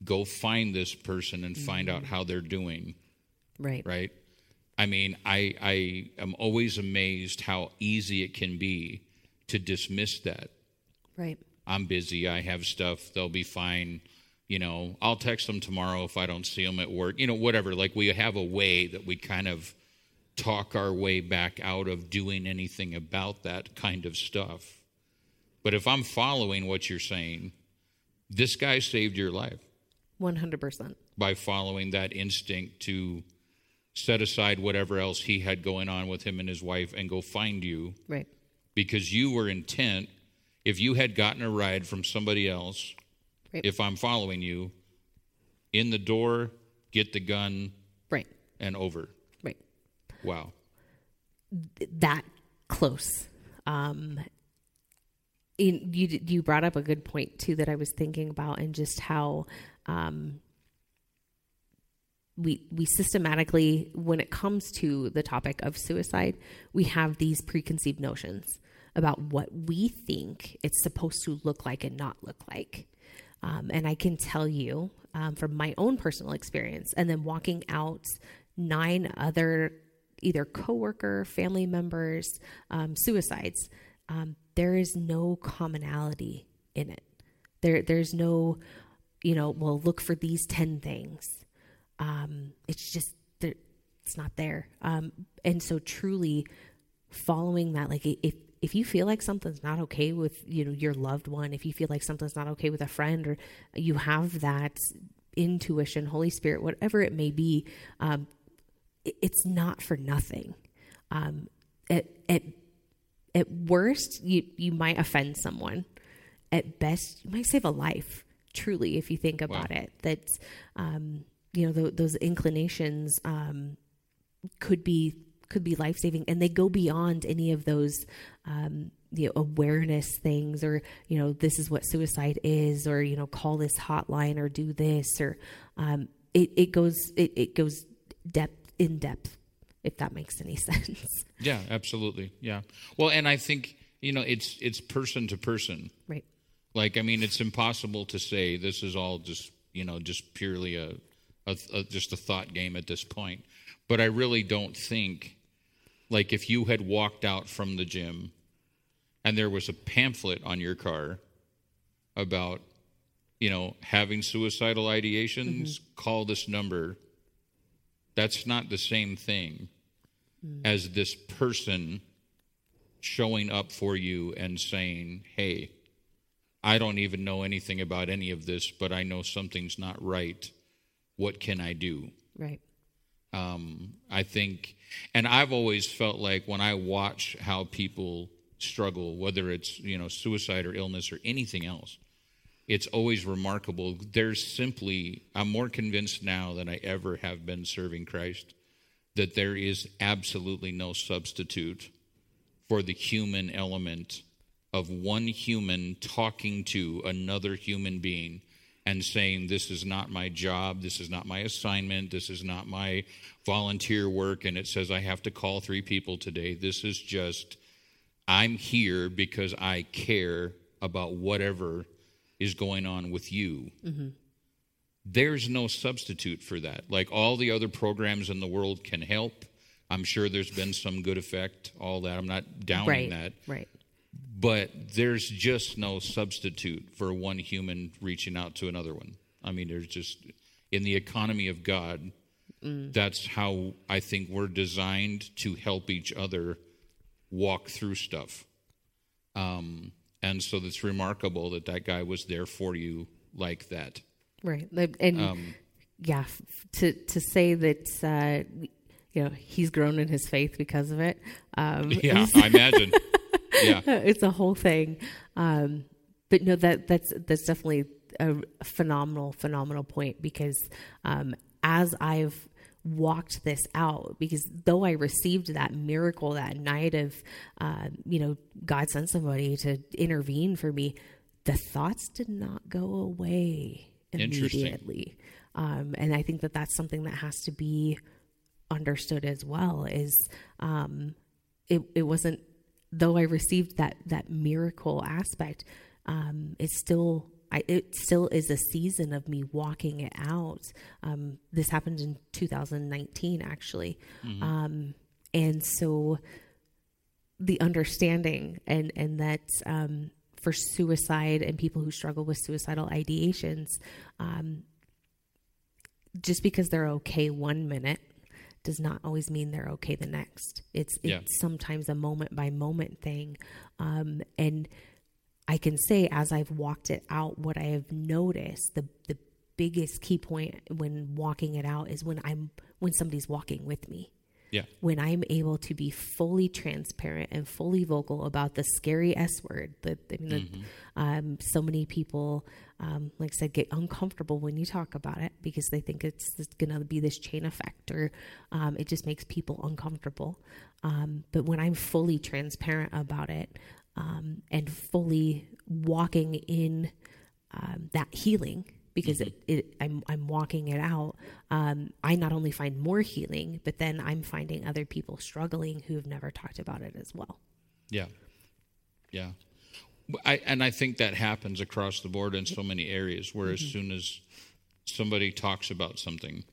go find this person and mm-hmm. find out mm-hmm. how they're doing. Right. Right. I mean, I I am always amazed how easy it can be to dismiss that. Right. I'm busy. I have stuff. They'll be fine. You know, I'll text them tomorrow if I don't see them at work. You know, whatever. Like we have a way that we kind of talk our way back out of doing anything about that kind of stuff. But if I'm following what you're saying, this guy saved your life. 100%. By following that instinct to set aside whatever else he had going on with him and his wife and go find you. Right. Because you were intent. If you had gotten a ride from somebody else, right. if I'm following you, in the door, get the gun. Right. And over. Right. Wow. That close. Um, in, you you brought up a good point too that I was thinking about, and just how um, we we systematically, when it comes to the topic of suicide, we have these preconceived notions about what we think it's supposed to look like and not look like. Um, and I can tell you um, from my own personal experience, and then walking out nine other either coworker, family members, um, suicides, um, there is no commonality in it. There, there's no, you know, well, look for these ten things. Um, it's just it's not there. Um, and so, truly, following that, like if if you feel like something's not okay with you know your loved one, if you feel like something's not okay with a friend, or you have that intuition, Holy Spirit, whatever it may be, um, it's not for nothing. Um, at, at, at worst, you, you might offend someone. At best, you might save a life, truly, if you think about wow. it. That, um, you know, th- those inclinations um, could be could be life saving, and they go beyond any of those um, you know, awareness things, or you know, this is what suicide is, or you know, call this hotline, or do this, or um, it it goes it, it goes depth in depth, if that makes any sense. Yeah, absolutely. Yeah. Well, and I think you know it's it's person to person. Right. Like I mean, it's impossible to say this is all just you know just purely a, a, a just a thought game at this point. But I really don't think like if you had walked out from the gym and there was a pamphlet on your car about you know having suicidal ideations mm-hmm. call this number that's not the same thing mm. as this person showing up for you and saying, Hey, I don't even know anything about any of this, but I know something's not right. What can I do? Right. Um, I think, and I've always felt like when I watch how people struggle, whether it's you know suicide or illness or anything else, it's always remarkable. There's simply, I'm more convinced now than I ever have been serving Christ that there is absolutely no substitute for the human element of one human talking to another human being and saying, This is not my job, this is not my assignment, this is not my volunteer work, and it says I have to call three people today. This is just, I'm here because I care about whatever is going on with you. Mm-hmm. There's no substitute for that. Like all the other programs in the world can help. I'm sure there's been some good effect, all that. I'm not downing right, that. Right. But there's just no substitute for one human reaching out to another one. I mean, there's just, in the economy of God, mm. that's how I think we're designed to help each other walk through stuff. Um, and so it's remarkable that that guy was there for you like that. Right. And um, yeah, to, to say that, uh, you know, he's grown in his faith because of it. Um, yeah, I imagine. yeah, it's a whole thing. Um, but no, that that's that's definitely a phenomenal, phenomenal point because um, as I've walked this out because though I received that miracle that night of, uh, you know, God sent somebody to intervene for me, the thoughts did not go away immediately. Um, and I think that that's something that has to be understood as well is um, it, it wasn't though I received that that miracle aspect, um, it still I, it still is a season of me walking it out. Um, this happened in 2019, actually, mm-hmm. um, and so the understanding and and that um, for suicide and people who struggle with suicidal ideations, um, just because they're okay one minute does not always mean they're okay the next. It's it's yeah. sometimes a moment by moment thing, um, and I can say as I've walked it out, what I have noticed the the biggest key point when walking it out is when I'm when somebody's walking with me. Yeah. When I'm able to be fully transparent and fully vocal about the scary S word, that I mean, mm-hmm. um, so many people, um, like I said, get uncomfortable when you talk about it because they think it's, it's going to be this chain effect or um, it just makes people uncomfortable. Um, but when I'm fully transparent about it um, and fully walking in um, that healing, because mm-hmm. it, it, I'm I'm walking it out. Um, I not only find more healing, but then I'm finding other people struggling who have never talked about it as well. Yeah, yeah. I, and I think that happens across the board in so many areas. Where mm-hmm. as soon as somebody talks about something,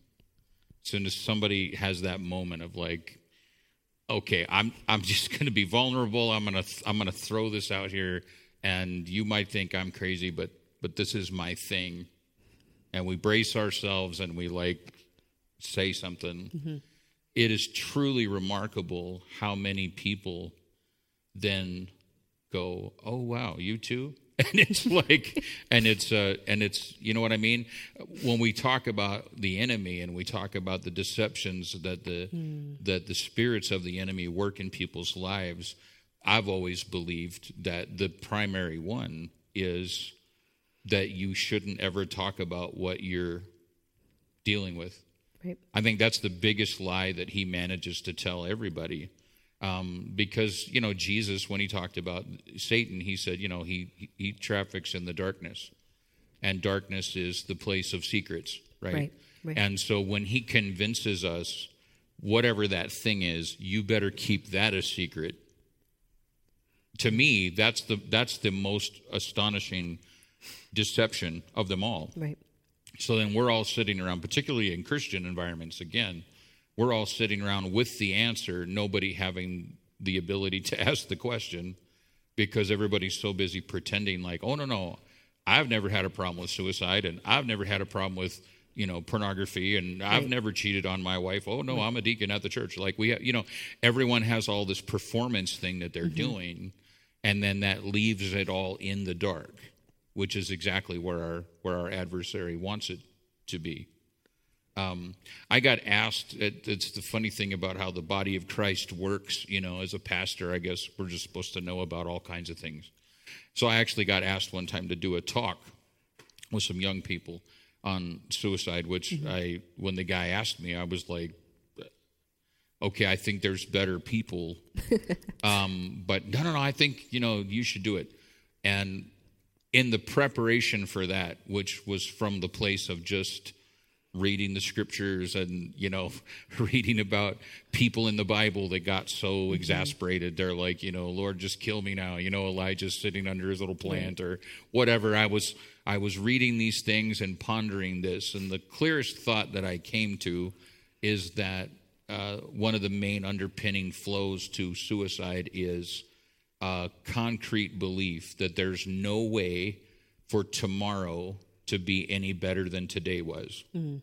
as soon as somebody has that moment of like, okay, I'm I'm just going to be vulnerable. I'm gonna I'm gonna throw this out here, and you might think I'm crazy, but but this is my thing and we brace ourselves and we like say something, mm-hmm. it is truly remarkable how many people then go, "Oh wow, you too." And it's like, and it's, uh, and it's, you know what I mean? When we talk about the enemy and we talk about the deceptions that the mm. that the spirits of the enemy work in people's lives, I've always believed that the primary one is that you shouldn't ever talk about what you're dealing with. Right. I think that's the biggest lie that he manages to tell everybody. Um, because you know Jesus, when he talked about Satan, he said, you know, he he traffics in the darkness, and darkness is the place of secrets, right? Right. right. And so when he convinces us, whatever that thing is, you better keep that a secret. To me, that's the that's the most astonishing deception of them all. Right. So then we're all sitting around, particularly in Christian environments, again, we're all sitting around with the answer, nobody having the ability to ask the question because everybody's so busy pretending like, oh, no, no, I've never had a problem with suicide and I've never had a problem with, you know, pornography and I've never cheated on my wife. Oh, no, right. I'm a deacon at the church. Like we, have, you know, everyone has all this performance thing that they're mm-hmm. doing and then that leaves it all in the dark which is exactly where our where our adversary wants it to be. Um, I got asked. It, it's the funny thing about how the body of Christ works. You know, as a pastor, I guess we're just supposed to know about all kinds of things. So I actually got asked one time to do a talk with some young people on suicide. Which mm-hmm. I, when the guy asked me, I was like, "Okay, I think there's better people." um, but no, no, no. I think you know you should do it. And in the preparation for that, which was from the place of just reading the scriptures and you know reading about people in the bible that got so mm-hmm. exasperated. They're like you know lord just kill me now. You know elijah's sitting under his little plant or whatever. I was i was reading these things and pondering this and the clearest thought that i came to is that uh, one of the main underpinning flows to suicide is a concrete belief that there's no way for tomorrow to be any better than today was. Mm.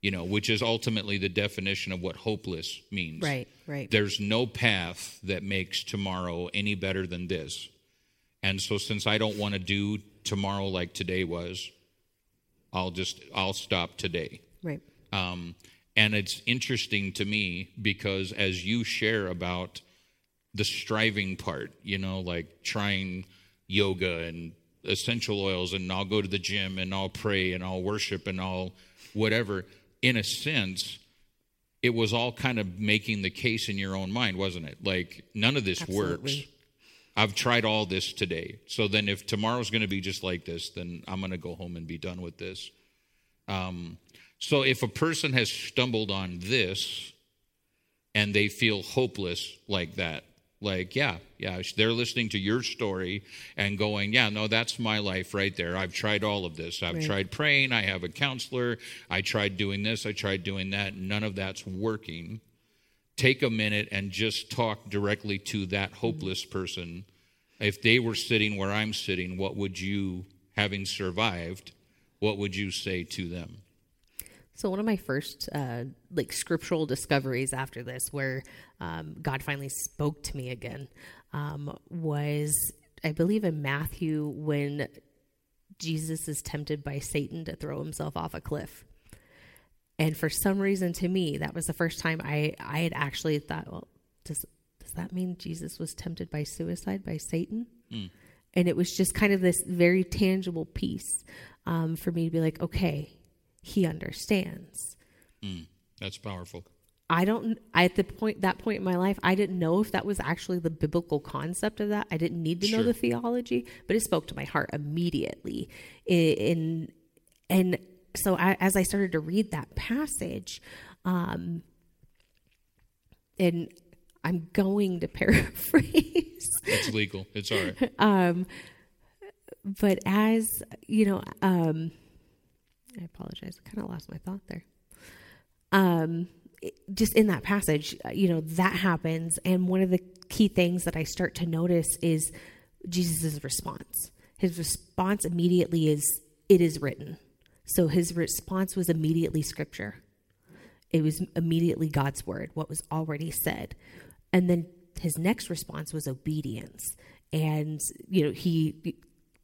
You know, which is ultimately the definition of what hopeless means. Right, right. There's no path that makes tomorrow any better than this. And so since I don't want to do tomorrow like today was, I'll just I'll stop today. Right. Um, and it's interesting to me because as you share about the striving part, you know, like trying yoga and essential oils and I'll go to the gym and I'll pray and I'll worship and I'll whatever. In a sense, it was all kind of making the case in your own mind, wasn't it? Like none of this Absolutely. works. I've tried all this today. So then if tomorrow's going to be just like this, then I'm going to go home and be done with this. Um, so if a person has stumbled on this and they feel hopeless like that, like, yeah, yeah, they're listening to your story and going, yeah, no, that's my life right there. I've tried all of this. I've right. tried praying. I have a counselor. I tried doing this. I tried doing that. None of that's working. Take a minute and just talk directly to that mm-hmm. hopeless person. If they were sitting where I'm sitting, what would you, having survived, what would you say to them? So one of my first uh, like scriptural discoveries after this, where um, God finally spoke to me again, um, was I believe in Matthew when Jesus is tempted by Satan to throw himself off a cliff. And for some reason, to me, that was the first time I I had actually thought, well, does does that mean Jesus was tempted by suicide by Satan? Mm. And it was just kind of this very tangible piece um, for me to be like, okay, he understands. Mm, that's powerful. I don't at the point that point in my life I didn't know if that was actually the biblical concept of that. I didn't need to sure. know the theology, but it spoke to my heart immediately. In, and so I, as I started to read that passage, um, and I'm going to paraphrase. It's legal. It's all right. Um, but as you know, um, I apologize. I kind of lost my thought there. Um, just in that passage, uh, you know, that happens. And one of the key things that I start to notice is Jesus' response. His response immediately is, It is written. So his response was immediately scripture. It was immediately God's word, what was already said. And then his next response was obedience. And, you know, he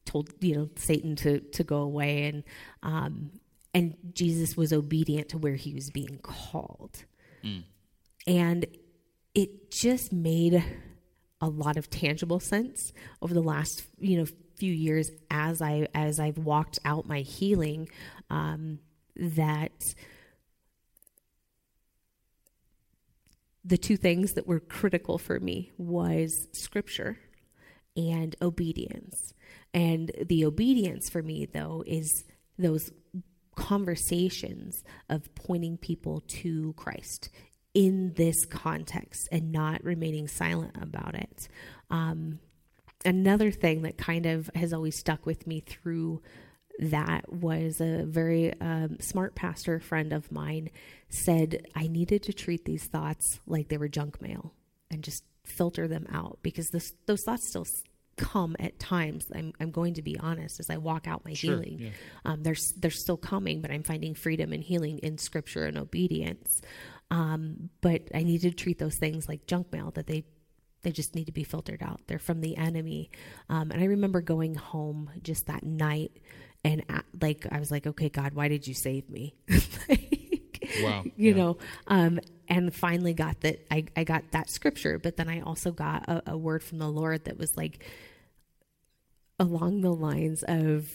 told you know Satan to to go away and um and Jesus was obedient to where he was being called. Mm. And it just made a lot of tangible sense over the last, you know, few years as I as I've walked out my healing um that the two things that were critical for me was scripture and obedience. And the obedience for me, though, is those conversations of pointing people to Christ in this context and not remaining silent about it. Um, another thing that kind of has always stuck with me through that was a very um, smart pastor friend of mine said I needed to treat these thoughts like they were junk mail and just filter them out because this, those thoughts still come at times. I'm, I'm going to be honest as I walk out my sure, healing. Yeah. Um, they're, they're still coming, but I'm finding freedom and healing in scripture and obedience. Um, but I need to treat those things like junk mail that they they just need to be filtered out. They're from the enemy. Um, and I remember going home just that night and at, like I was like, okay, God, why did you save me? wow. You yeah. know, um, and finally got that I, I got that scripture, but then I also got a, a word from the Lord that was like along the lines of,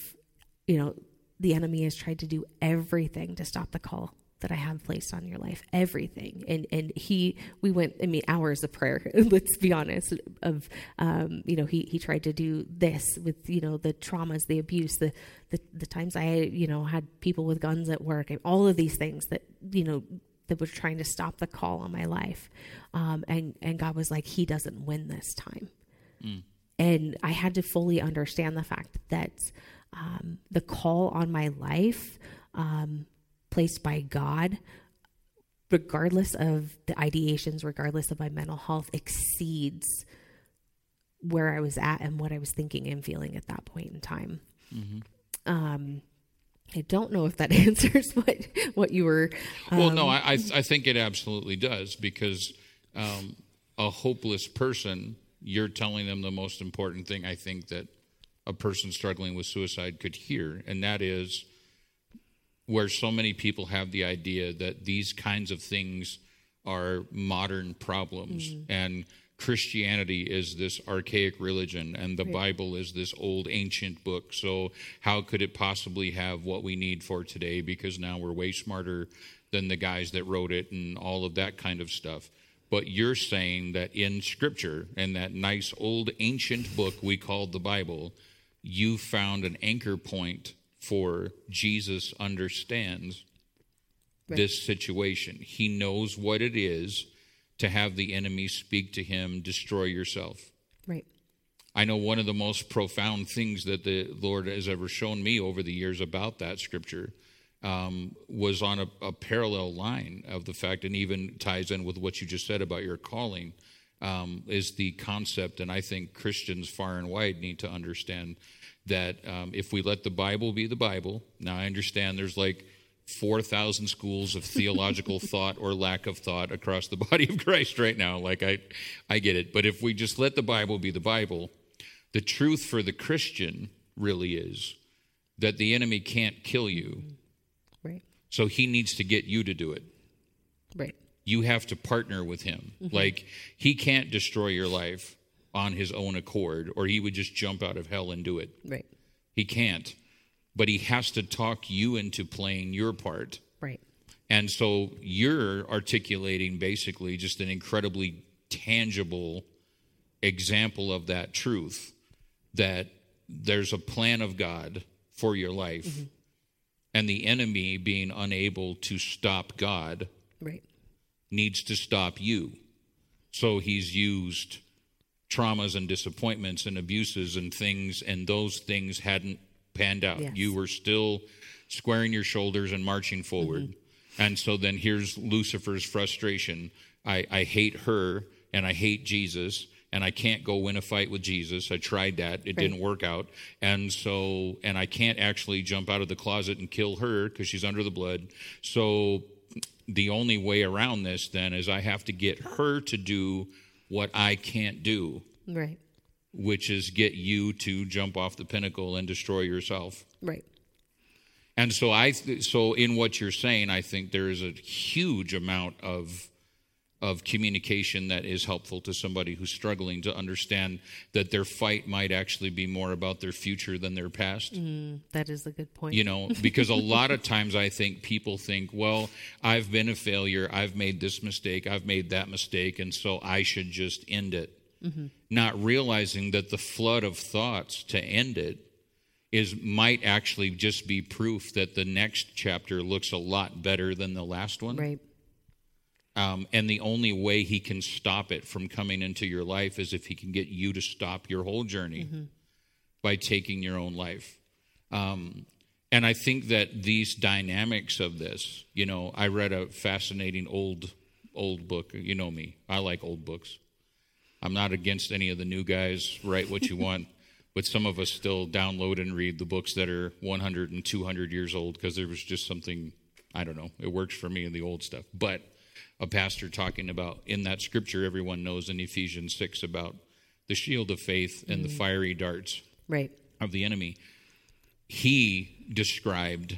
you know, the enemy has tried to do everything to stop the call that I have placed on your life, everything. And and he, we went, I mean, hours of prayer. let's be honest. Of, um, you know, he he tried to do this with you know the traumas, the abuse, the the the times I you know had people with guns at work, and all of these things that you know that were trying to stop the call on my life. Um, and and God was like, He doesn't win this time. Mm. And I had to fully understand the fact that um, the call on my life, um, placed by God, regardless of the ideations, regardless of my mental health, exceeds where I was at and what I was thinking and feeling at that point in time. Mm-hmm. Um, I don't know if that answers what what you were. Um, well, no, I I think it absolutely does because um, a hopeless person, you're telling them the most important thing I think that a person struggling with suicide could hear, and that is where so many people have the idea that these kinds of things are modern problems mm-hmm. and Christianity is this archaic religion and the right. Bible is this old ancient book. So, how could it possibly have what we need for today? Because now we're way smarter than the guys that wrote it and all of that kind of stuff. But you're saying that in Scripture and that nice old ancient book we called the Bible, you found an anchor point for Jesus understands right. this situation. He knows what it is to have the enemy speak to him, destroy yourself. Right. I know one of the most profound things that the Lord has ever shown me over the years about that scripture um, was on a, a, parallel line of the fact, and even ties in with what you just said about your calling, um, is the concept, and I think Christians far and wide need to understand that um, if we let the Bible be the Bible, now I understand there's like 4,000 schools of theological thought or lack of thought across the body of Christ right now. Like, I, I get it. But if we just let the Bible be the Bible, the truth for the Christian really is that the enemy can't kill you. Right. So he needs to get you to do it. Right. You have to partner with him. Mm-hmm. Like, he can't destroy your life on his own accord, or he would just jump out of hell and do it. Right. He can't. But he has to talk you into playing your part. Right. And so you're articulating basically just an incredibly tangible example of that truth that there's a plan of God for your life. Mm-hmm. And the enemy being unable to stop God right. needs to stop you. So he's used traumas and disappointments and abuses and things, and those things hadn't panned out. Yes. You were still squaring your shoulders and marching forward. Mm-hmm. And so then here's Lucifer's frustration. I, I hate her and I hate Jesus and I can't go win a fight with Jesus. I tried that. It right. didn't work out. And so, and I can't actually jump out of the closet and kill her because she's under the blood. So the only way around this then is I have to get her to do what I can't do. Right. Which is get you to jump off the pinnacle and destroy yourself. Right. And so I so in what you're saying I think there is a huge amount of of communication that is helpful to somebody who's struggling to understand that their fight might actually be more about their future than their past. Mm, that is a good point. You know, because a lot of times I think people think, well, I've been a failure, I've made this mistake, I've made that mistake, and so I should just end it. Mm-hmm. Not realizing that the flood of thoughts to end it is might actually just be proof that the next chapter looks a lot better than the last one. Right. Um, and the only way he can stop it from coming into your life is if he can get you to stop your whole journey mm-hmm. by taking your own life. Um, and I think that these dynamics of this, you know, I read a fascinating old old book. You know me, I like old books. I'm not against any of the new guys. Write what you want. But some of us still download and read the books that are 100 and 200 years old because there was just something, I don't know, it works for me in the old stuff. But a pastor talking about in that scripture everyone knows in Ephesians 6 about the shield of faith and mm. the fiery darts right. of the enemy. He described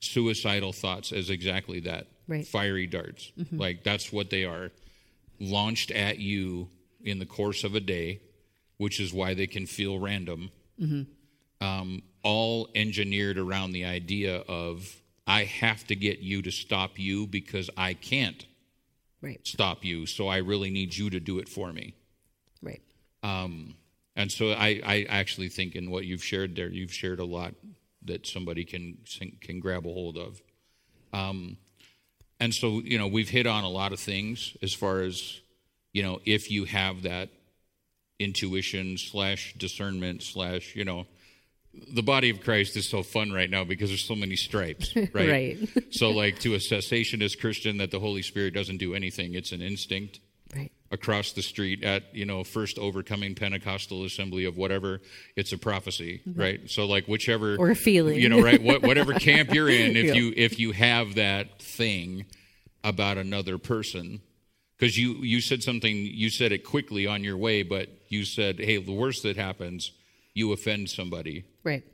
suicidal thoughts as exactly that right. fiery darts. Mm-hmm. Like that's what they are launched at you in the course of a day, which is why they can feel random. Mm-hmm. Um, all engineered around the idea of I have to get you to stop you because I can't Right. stop you. So I really need you to do it for me. Right. Um, and so I, I actually think in what you've shared there, you've shared a lot that somebody can can grab a hold of. Um, and so you know we've hit on a lot of things as far as you know if you have that intuition slash discernment slash you know the body of Christ is so fun right now because there's so many stripes, right? Right. so like to a cessationist Christian that the Holy Spirit doesn't do anything, it's an instinct Right. across the street at you know first overcoming pentecostal assembly of whatever it's a prophecy right so like whichever Or a feeling. you know right what, whatever camp you're in if Yeah. you if you have that thing about another person because you you said something you said it quickly on your way but you said hey the worst that happens you offend somebody Right.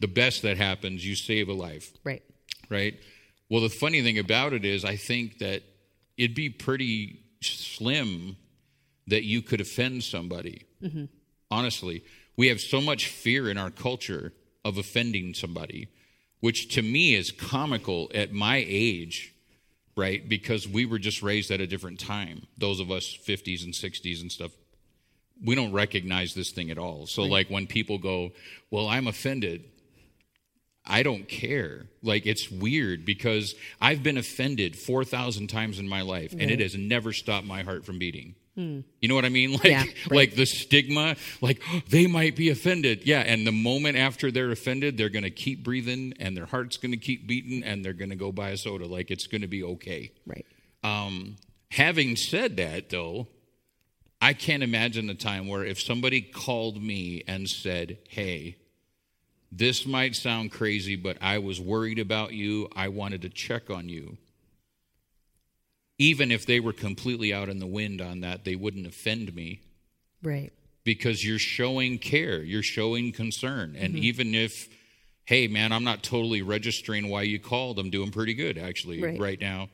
the best that happens you save a life Right. right? Well, the funny thing about it is, I think that it'd be pretty slim that you could offend somebody. Mm-hmm. Honestly, we have so much fear in our culture of offending somebody, which to me is comical at my age, right? Because we were just raised at a different time. Those of us 50s and 60s and stuff, we don't recognize this thing at all. So, like when people go, Well, I'm offended, I don't care. Like it's weird because I've been offended 4,000 times in my life and it has never stopped my heart from beating. You know what I mean? Like Yeah, right. like the stigma, like they might be offended. Yeah, and the moment after they're offended, they're going to keep breathing and their heart's going to keep beating and they're going to go buy a soda like it's going to be okay. Right. Um, having said that, though, I can't imagine the time where if somebody called me and said, Hey, this might sound crazy, but I was worried about you. I wanted to check on you. Even if they were completely out in the wind on that, they wouldn't offend me Right. because you're showing care, you're showing concern. And mm-hmm. even if, hey, man, I'm not totally registering why you called, I'm doing pretty good actually Right. right, now.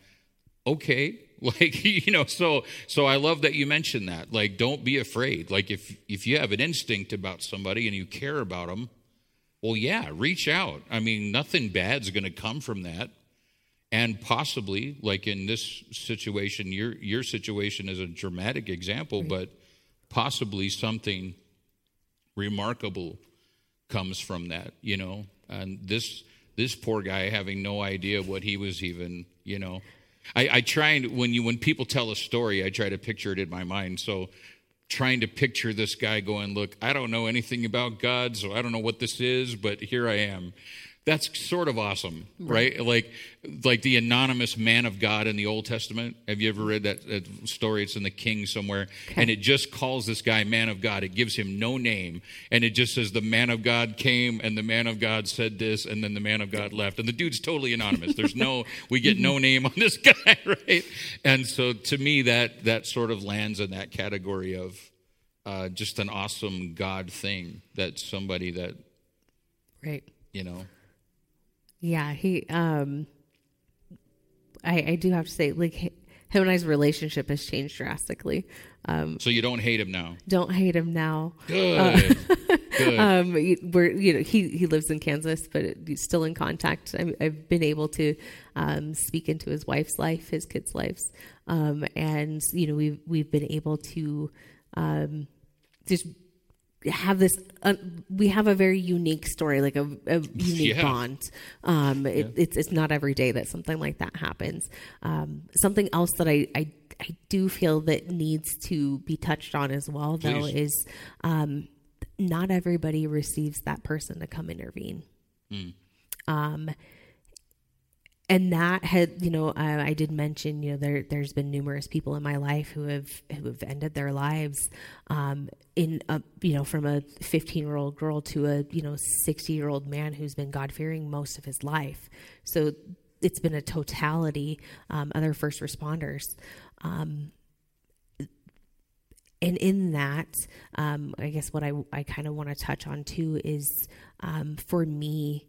Okay. Like, you know, so so I love that you mentioned that. Like, don't be afraid. Like, if if you have an instinct about somebody and you care about them, well, yeah, reach out. I mean, nothing bad's going to come from that. And possibly, like in this situation, your your situation is a dramatic example, but possibly something remarkable comes from that, you know. And this this poor guy having no idea what he was even, you know. I, I try and when you when people tell a story, I try to picture it in my mind. So trying to picture this guy going, look, I don't know anything about God, so I don't know what this is, but here I am. That's sort of awesome, right? Like, like the anonymous man of God in the Old Testament. Have you ever read that, that story? It's in the King somewhere, and it just calls this guy man of God. It gives him no name, and it just says the man of God came, and the man of God said this, and then the man of God left, and the dude's totally anonymous. There's no, we get no name on this guy, right? And so, to me, that that sort of lands in that category of uh, just an awesome God thing that somebody that Right. you know. Yeah, he um I I do have to say like him and I's relationship has changed drastically. Um So you don't hate him now. don't hate him now. Good. Good. Um we're you know he he lives in Kansas but he's still in contact. I I've been able to um speak into his wife's life, his kids' lives. Um and you know we've we've been able to um just have this uh, we have a very unique story like a, a unique Yeah. bond. Um it, it's it's not every day that something like that happens. Um something else that i i i do feel that needs to be touched on as well though Please. is um not everybody receives that person to come intervene. Um and that had you know I did mention you know there there's been numerous people in my life who have who have ended their lives um, in a you know from a 15 year old girl to a you know 60 year old man who's been God fearing most of his life. So it's been a totality um, other first responders. Um, and in that, um, I guess what I, I kind of want to touch on too is um, for me,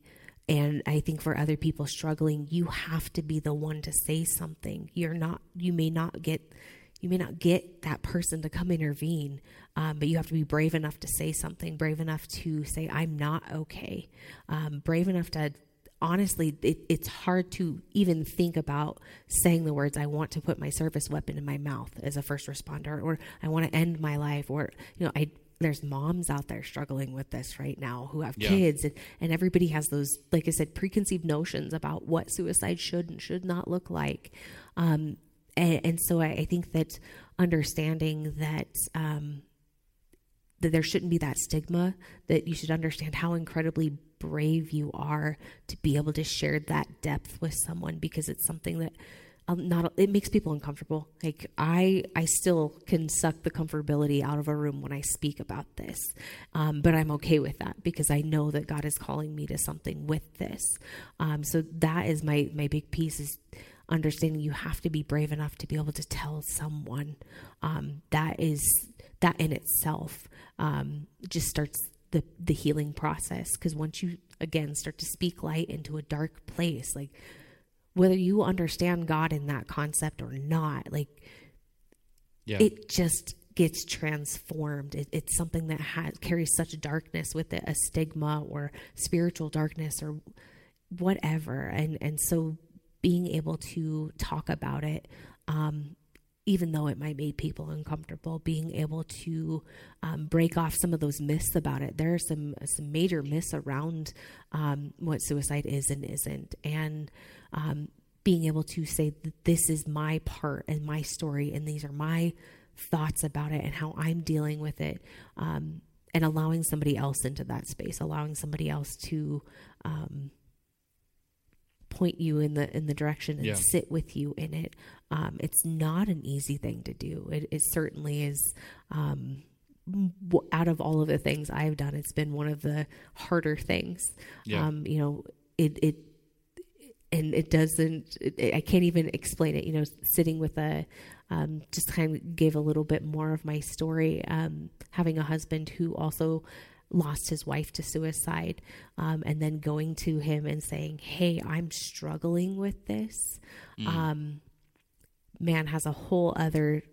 and I think for other people struggling, you have to be the one to say something. You're not, you may not get, you may not get that person to come intervene, um, but you have to be brave enough to say something, brave enough to say, I'm not okay, um, brave enough to honestly, it, it's hard to even think about saying the words, I want to put my service weapon in my mouth as a first responder, or I want to end my life, or, you know, I, there's moms out there struggling with this right now who have yeah. kids and, and everybody has those like i said preconceived notions about what suicide should and should not look like um, and, and, so I, I, think that understanding that um, that there shouldn't be that stigma that you should understand how incredibly brave you are to be able to share that depth with someone because it's something that not it makes people uncomfortable. Like i i still can suck the comfortability out of a room when i speak about this. Um, but i'm okay with that because i know that god is calling me to something with this. Um, so that is my my big piece is understanding you have to be brave enough to be able to tell someone. Um, that is that in itself um, just starts the the healing process. Because once you again start to speak light into a dark place like whether you understand god in that concept or not like yeah. it just gets transformed it, it's something that has carries such darkness with it a stigma or spiritual darkness or whatever and and so being able to talk about it um, even though it might make people uncomfortable, being able to um, break off some of those myths about it. There are some some major myths around um, what suicide is and isn't, and um, being able to say that this is my part and my story, and these are my thoughts about it and how I'm dealing with it, um, and allowing somebody else into that space, allowing somebody else to um, point you in the in the direction and yeah. sit with you in it. Um, it's not an easy thing to do. It, it certainly is. Um, out of all of the things I've done, it's been one of the harder things. Yeah. Um, you know, it it and it doesn't. It, I can't even explain it. You know, sitting with a um, just kind of gave a little bit more of my story. Um, having a husband who also lost his wife to suicide, um, and then going to him and saying, "Hey, I'm struggling with this." Mm. Um, man has a whole other.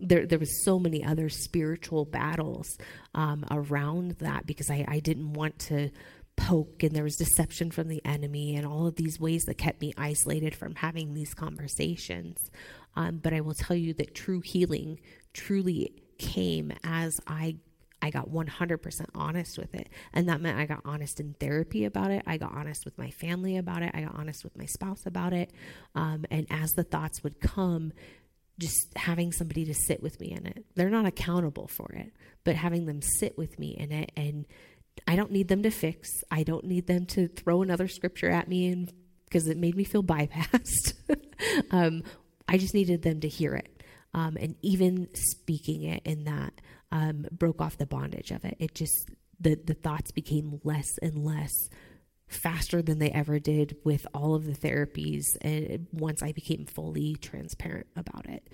There, there was so many other spiritual battles um, around that because I, I didn't want to poke and there was deception from the enemy and all of these ways that kept me isolated from having these conversations. Um, but I will tell you that true healing truly came as I I got 100% honest with it. And that meant I got honest in therapy about it. I got honest with my family about it. I got honest with my spouse about it. Um, and as the thoughts would come, just having somebody to sit with me in it. They're not accountable for it, but having them sit with me in it. And I don't need them to fix, I don't need them to throw another scripture at me and because it made me feel bypassed. um, I just needed them to hear it. Um, and even speaking it in that um, broke off the bondage of it. It just the the thoughts became less and less faster than they ever did with all of the therapies and once I became fully transparent about it.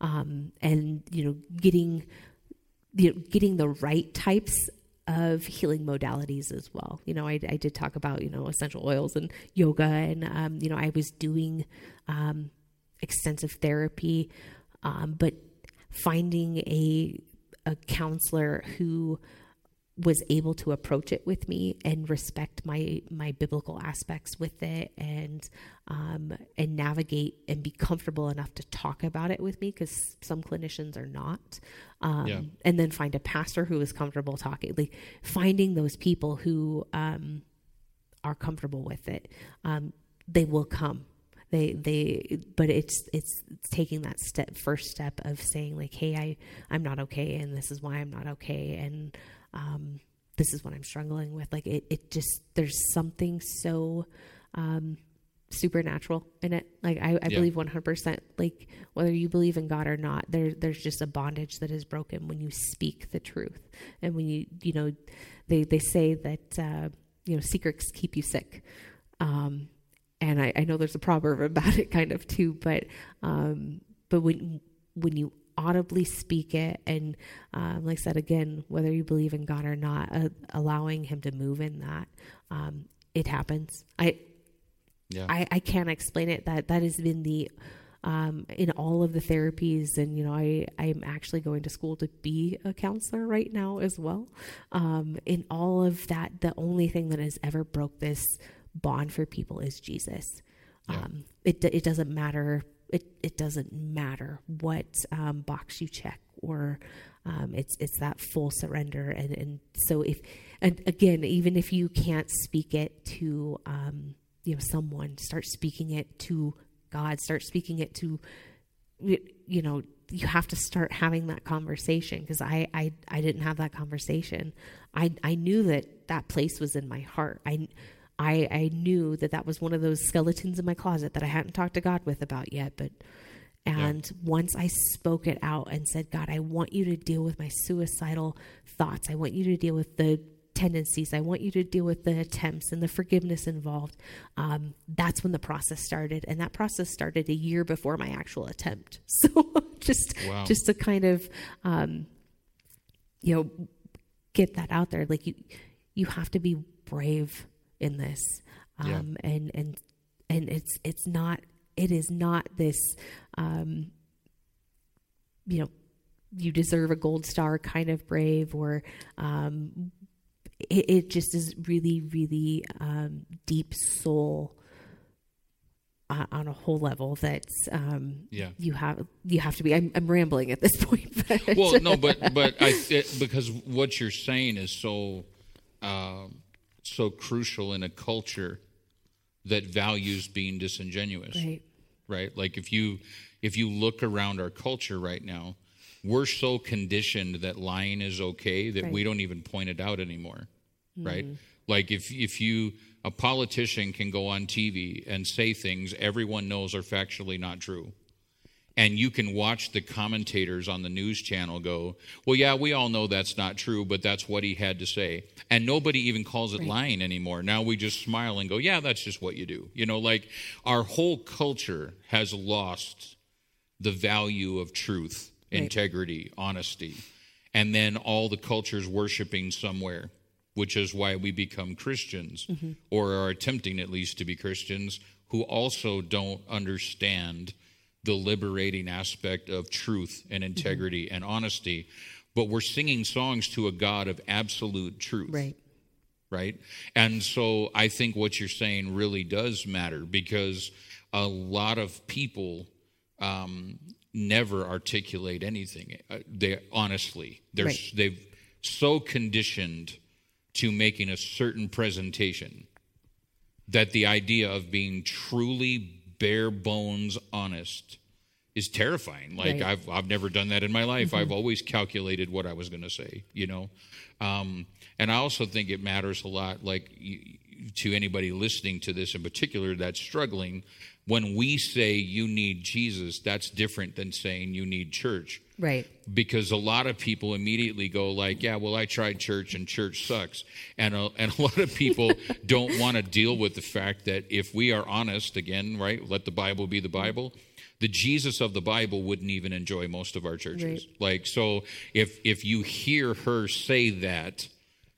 Um, and you know, getting you know, getting the right types of healing modalities as well. You know, I, I did talk about, you know, essential oils and yoga, and, um, you know, I was doing um, extensive therapy, um, but finding a a counselor who was able to approach it with me and respect my my biblical aspects with it and um, and navigate and be comfortable enough to talk about it with me because some clinicians are not. Um, yeah. and then find a pastor who is comfortable talking like finding those people who um, are comfortable with it. Um, they will come. They they but it's it's, it's taking that step first step of saying like hey i i'm not okay and this is why i'm not okay. And um this is what i'm struggling with. Like it it just there's something so um supernatural in it. Like i, I yeah. believe 100% like whether you believe in god or not there there's just a bondage that is broken when you speak the truth. And when you you know they they say that uh you know secrets keep you sick. Um and I, I, know there's a proverb about it kind of too, but um, but when when you audibly speak it, and um, like I said again, whether you believe in God or not, uh, allowing Him to move in that, um, it happens. I, yeah. I I can't explain it. That that has been the um, in all of the therapies, and you know, I I'm actually going to school to be a counselor right now as well. Um, in all of that, the only thing that has ever broke this bond for people is Jesus. Um, it it doesn't matter. It it doesn't matter what um, box you check, or um, it's it's that full surrender. And and so if and again, even if you can't speak it to um, you know someone, start speaking it to God. Start speaking it to you know you have to start having that conversation because I, I I didn't have that conversation. I I knew that that place was in my heart. I I, I knew that that was one of those skeletons in my closet that I hadn't talked to God with about yet. But, and yeah. once I spoke it out and said, God, I want you to deal with my suicidal thoughts. I want you to deal with the tendencies. I want you to deal with the attempts and the forgiveness involved. Um, that's when the process started, and that process started a year before my actual attempt. So just wow. just to kind of um, you know get that out there, like you you have to be brave in this, um, yeah. and and and it's it's not it is not this um, you know you deserve a gold star kind of brave or um, it, it, just is really really um, deep soul uh, on a whole level that um, yeah you have you have to be I'm, I'm rambling at this point well no but but I it, because what you're saying is so um, so crucial in a culture that values being disingenuous. Right. Right? Like if you if you look around our culture right now, we're so conditioned that lying is okay that right. we don't even point it out anymore. Mm-hmm. Right? Like if if you a politician can go on TV and say things everyone knows are factually not true and you can watch the commentators on the news channel go, Well, yeah, we all know that's not true, but that's what he had to say. And nobody even calls it right. lying anymore. Now we just smile and go, Yeah, that's just what you do. You know, like our whole culture has lost the value of truth, right. integrity, honesty. And then all the culture's worshiping somewhere, which is why we become Christians, mm-hmm. or are attempting at least to be Christians, who also don't understand the liberating aspect of truth and mm-hmm. integrity mm-hmm. and honesty, but we're singing songs to a God of absolute truth. Right. Right. And so I think what you're saying really does matter because a lot of people um, never articulate anything. Uh, they honestly, they're right. they've so conditioned to making a certain presentation that the idea of being truly bare bones honest is terrifying. Like right. I've I've never done that in my life. Mm-hmm. I've always calculated what I was going to say, you know. Um, and I also think it matters a lot, like to anybody listening to this in particular that's struggling. When we say you need Jesus, that's different than saying you need church. Right. Because a lot of people immediately go like, "Yeah, well, I tried church and church sucks," and a, and a lot of people don't want to deal with the fact that if we are honest, again, right, let the Bible be the Bible. The Jesus of the Bible wouldn't even enjoy most of our churches. Right. Like, so if if you hear her say that,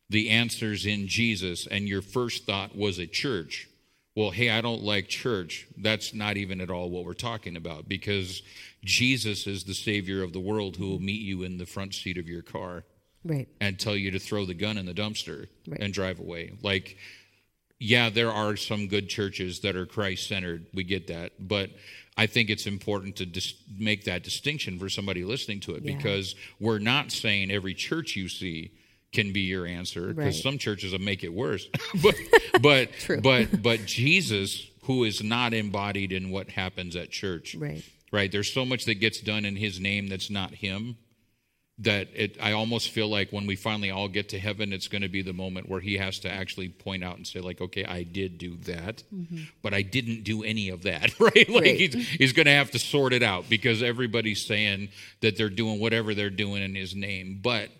the answer's in Jesus, and your first thought was a church, well, hey, I don't like church. That's not even at all what we're talking about because Jesus is the Savior of the world who will meet you in the front seat of your car. Right. And tell you to throw the gun in the dumpster right. and drive away. Like, yeah, there are some good churches that are Christ centered. We get that. But I think it's important to dis- make that distinction for somebody listening to it yeah. because we're not saying every church you see can be your answer because right. some churches will make it worse. but but but but Jesus, who is not embodied in what happens at church, right? Right. There's so much that gets done in His name that's not Him. That it, I almost feel like when we finally all get to heaven, it's going to be the moment where He has to actually point out and say, like, okay, I did do that, mm-hmm. but I didn't do any of that, right? Like right. He's, he's going to have to sort it out because everybody's saying that they're doing whatever they're doing in His name, but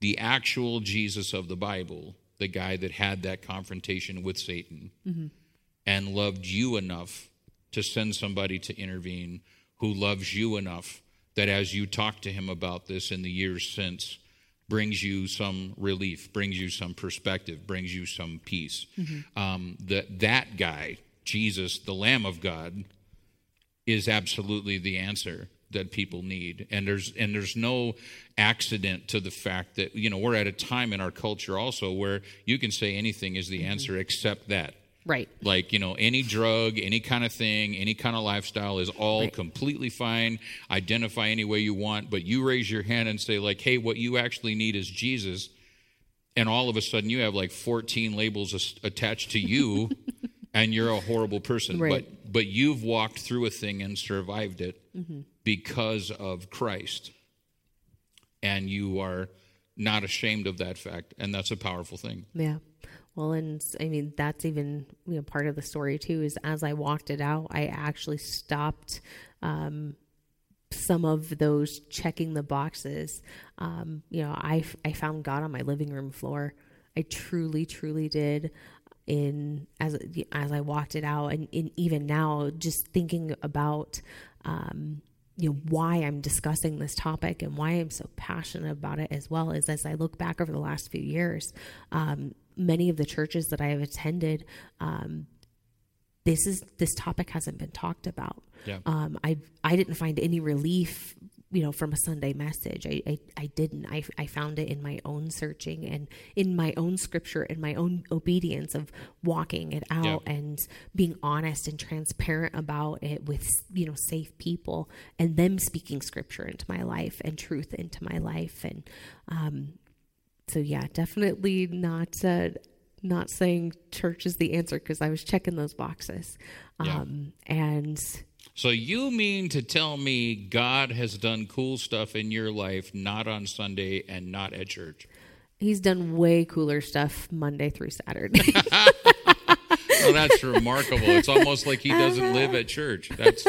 the actual Jesus of the Bible, the guy that had that confrontation with Satan mm-hmm. and loved you enough to send somebody to intervene who loves you enough that as you talk to him about this in the years since, brings you some relief, brings you some perspective, brings you some peace. Mm-hmm. Um, that that guy, Jesus, the Lamb of God, is absolutely the answer that people need and there's and there's no accident to the fact that you know we're at a time in our culture also where you can say anything is the mm-hmm. answer except that Right. Like, you know, any drug, any kind of thing, any kind of lifestyle is all Right. completely fine. Identify any way you want, but you raise your hand and say, like, hey, what you actually need is Jesus. And all of a sudden you have like 14 labels as- attached to you and you're a horrible person. Right. But, but you've walked through a thing and survived it Mm-hmm. because of Christ. And you are not ashamed of that fact. And that's a powerful thing. Yeah. Well, and I mean, that's even you know, part of the story too. Is as I walked it out, I actually stopped um, some of those checking the boxes. Um, you know, I I found God on my living room floor. I truly, truly did. In as as I walked it out, and, even now, just thinking about um, you know why I'm discussing this topic and why I'm so passionate about it as well is as I look back over the last few years, um, many of the churches that I have attended, um, this is this topic hasn't been talked about. Yeah. Um, I I didn't find any relief, you know, from a Sunday message. I I, I didn't. I, I found it in my own searching and in my own scripture and my own obedience of walking it out Yeah. and being honest and transparent about it with you know safe people and them speaking scripture into my life and truth into my life and um, so yeah, definitely not. Uh, not saying church is the answer because I was checking those boxes. Yeah. Um, and So you mean to tell me God has done cool stuff in your life, not on Sunday and not at church? he's done way cooler stuff Monday through Saturday. Well, that's remarkable. It's almost like he doesn't live at church. That's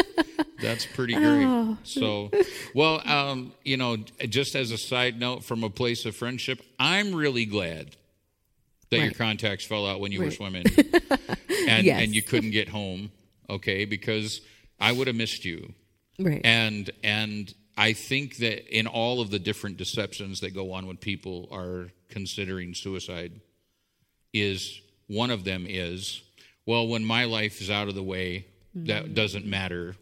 that's pretty great. So, well, um, you know, just as a side note, from a place of friendship, I'm really glad that your contacts fell out when you were swimming, and Yes. and you couldn't get home. Okay, because I would have missed you. right. and and I think that in all of the different deceptions that go on when people are considering suicide, is one of them is well when my life is out of the way, that doesn't matter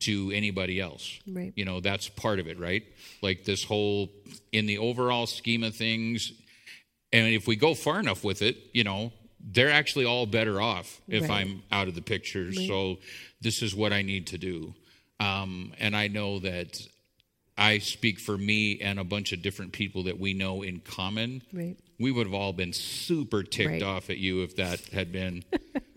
to anybody else. Right. You know that's part of it, right? Like this whole in the overall scheme of things, and if we go far enough with it, you know. They're actually all better off if Right. I'm out of the picture. So, this is what I need to do. Um, and I know that I speak for me and a bunch of different people that we know in common. Right. We would have all been super ticked Right. off at you if that had been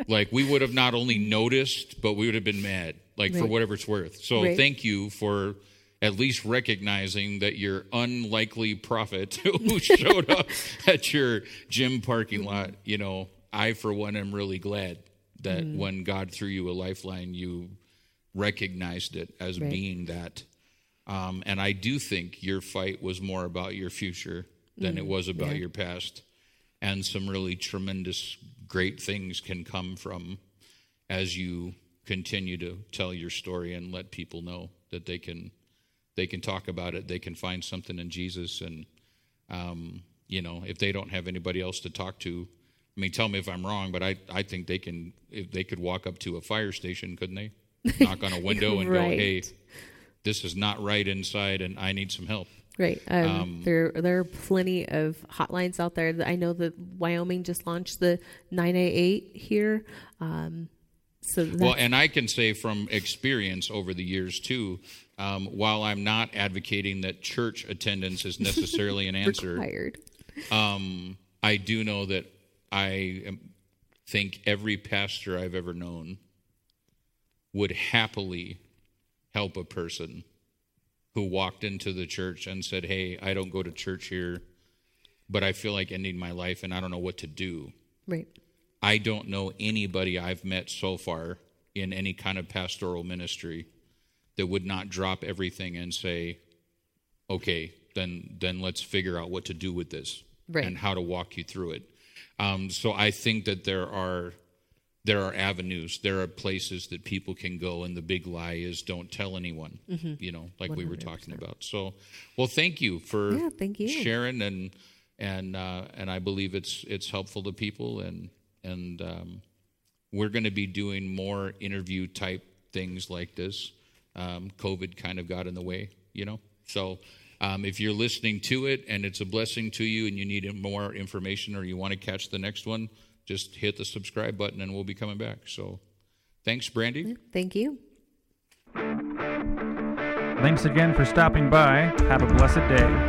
like we would have not only noticed, but we would have been mad, like for whatever it's worth. So Right. thank you for at least recognizing that your unlikely prophet who showed up at your gym parking lot, you know, I for one am really glad that Mm. when God threw you a lifeline, you recognized it as Right. being that. Um, and I do think your fight was more about your future than it was about Mm. yeah. your past. And some really tremendous, great things can come from as you continue to tell your story and let people know that they can they can talk about it. They can find something in Jesus, and um, you know, if they don't have anybody else to talk to, I mean, tell me if I'm wrong, but I I think they can if they could walk up to a fire station, couldn't they? Knock on a window and go, "Hey, this is not right inside, and I need some help." Right. Um, there, there are plenty of hotlines out there. I know that Wyoming just launched the 988 here. Um, so Well, and I can say from experience over the years too, um, while I'm not advocating that church attendance is necessarily an answer, required. um, I do know that I am, think every pastor I've ever known would happily help a person who walked into the church and said, Hey, I don't go to church here, but I feel like ending my life and I don't know what to do. Right. I don't know anybody I've met so far in any kind of pastoral ministry that would not drop everything and say, "Okay, then then let's figure out what to do with this Right. and how to walk you through it." Um, so I think that there are there are avenues, there are places that people can go, and the big lie is don't tell anyone. You know, like we were talking about. So, well, thank you for Yeah, thank you. sharing and and uh, and I believe it's it's helpful to people and and um, we're going to be doing more interview type things like this. Um, COVID kind of got in the way, you know. So um, if you're listening to it and it's a blessing to you and you need more information or you want to catch the next one, just hit the subscribe button and we'll be coming back. So thanks, Brandy. Thank you. Thanks again for stopping by. Have a blessed day.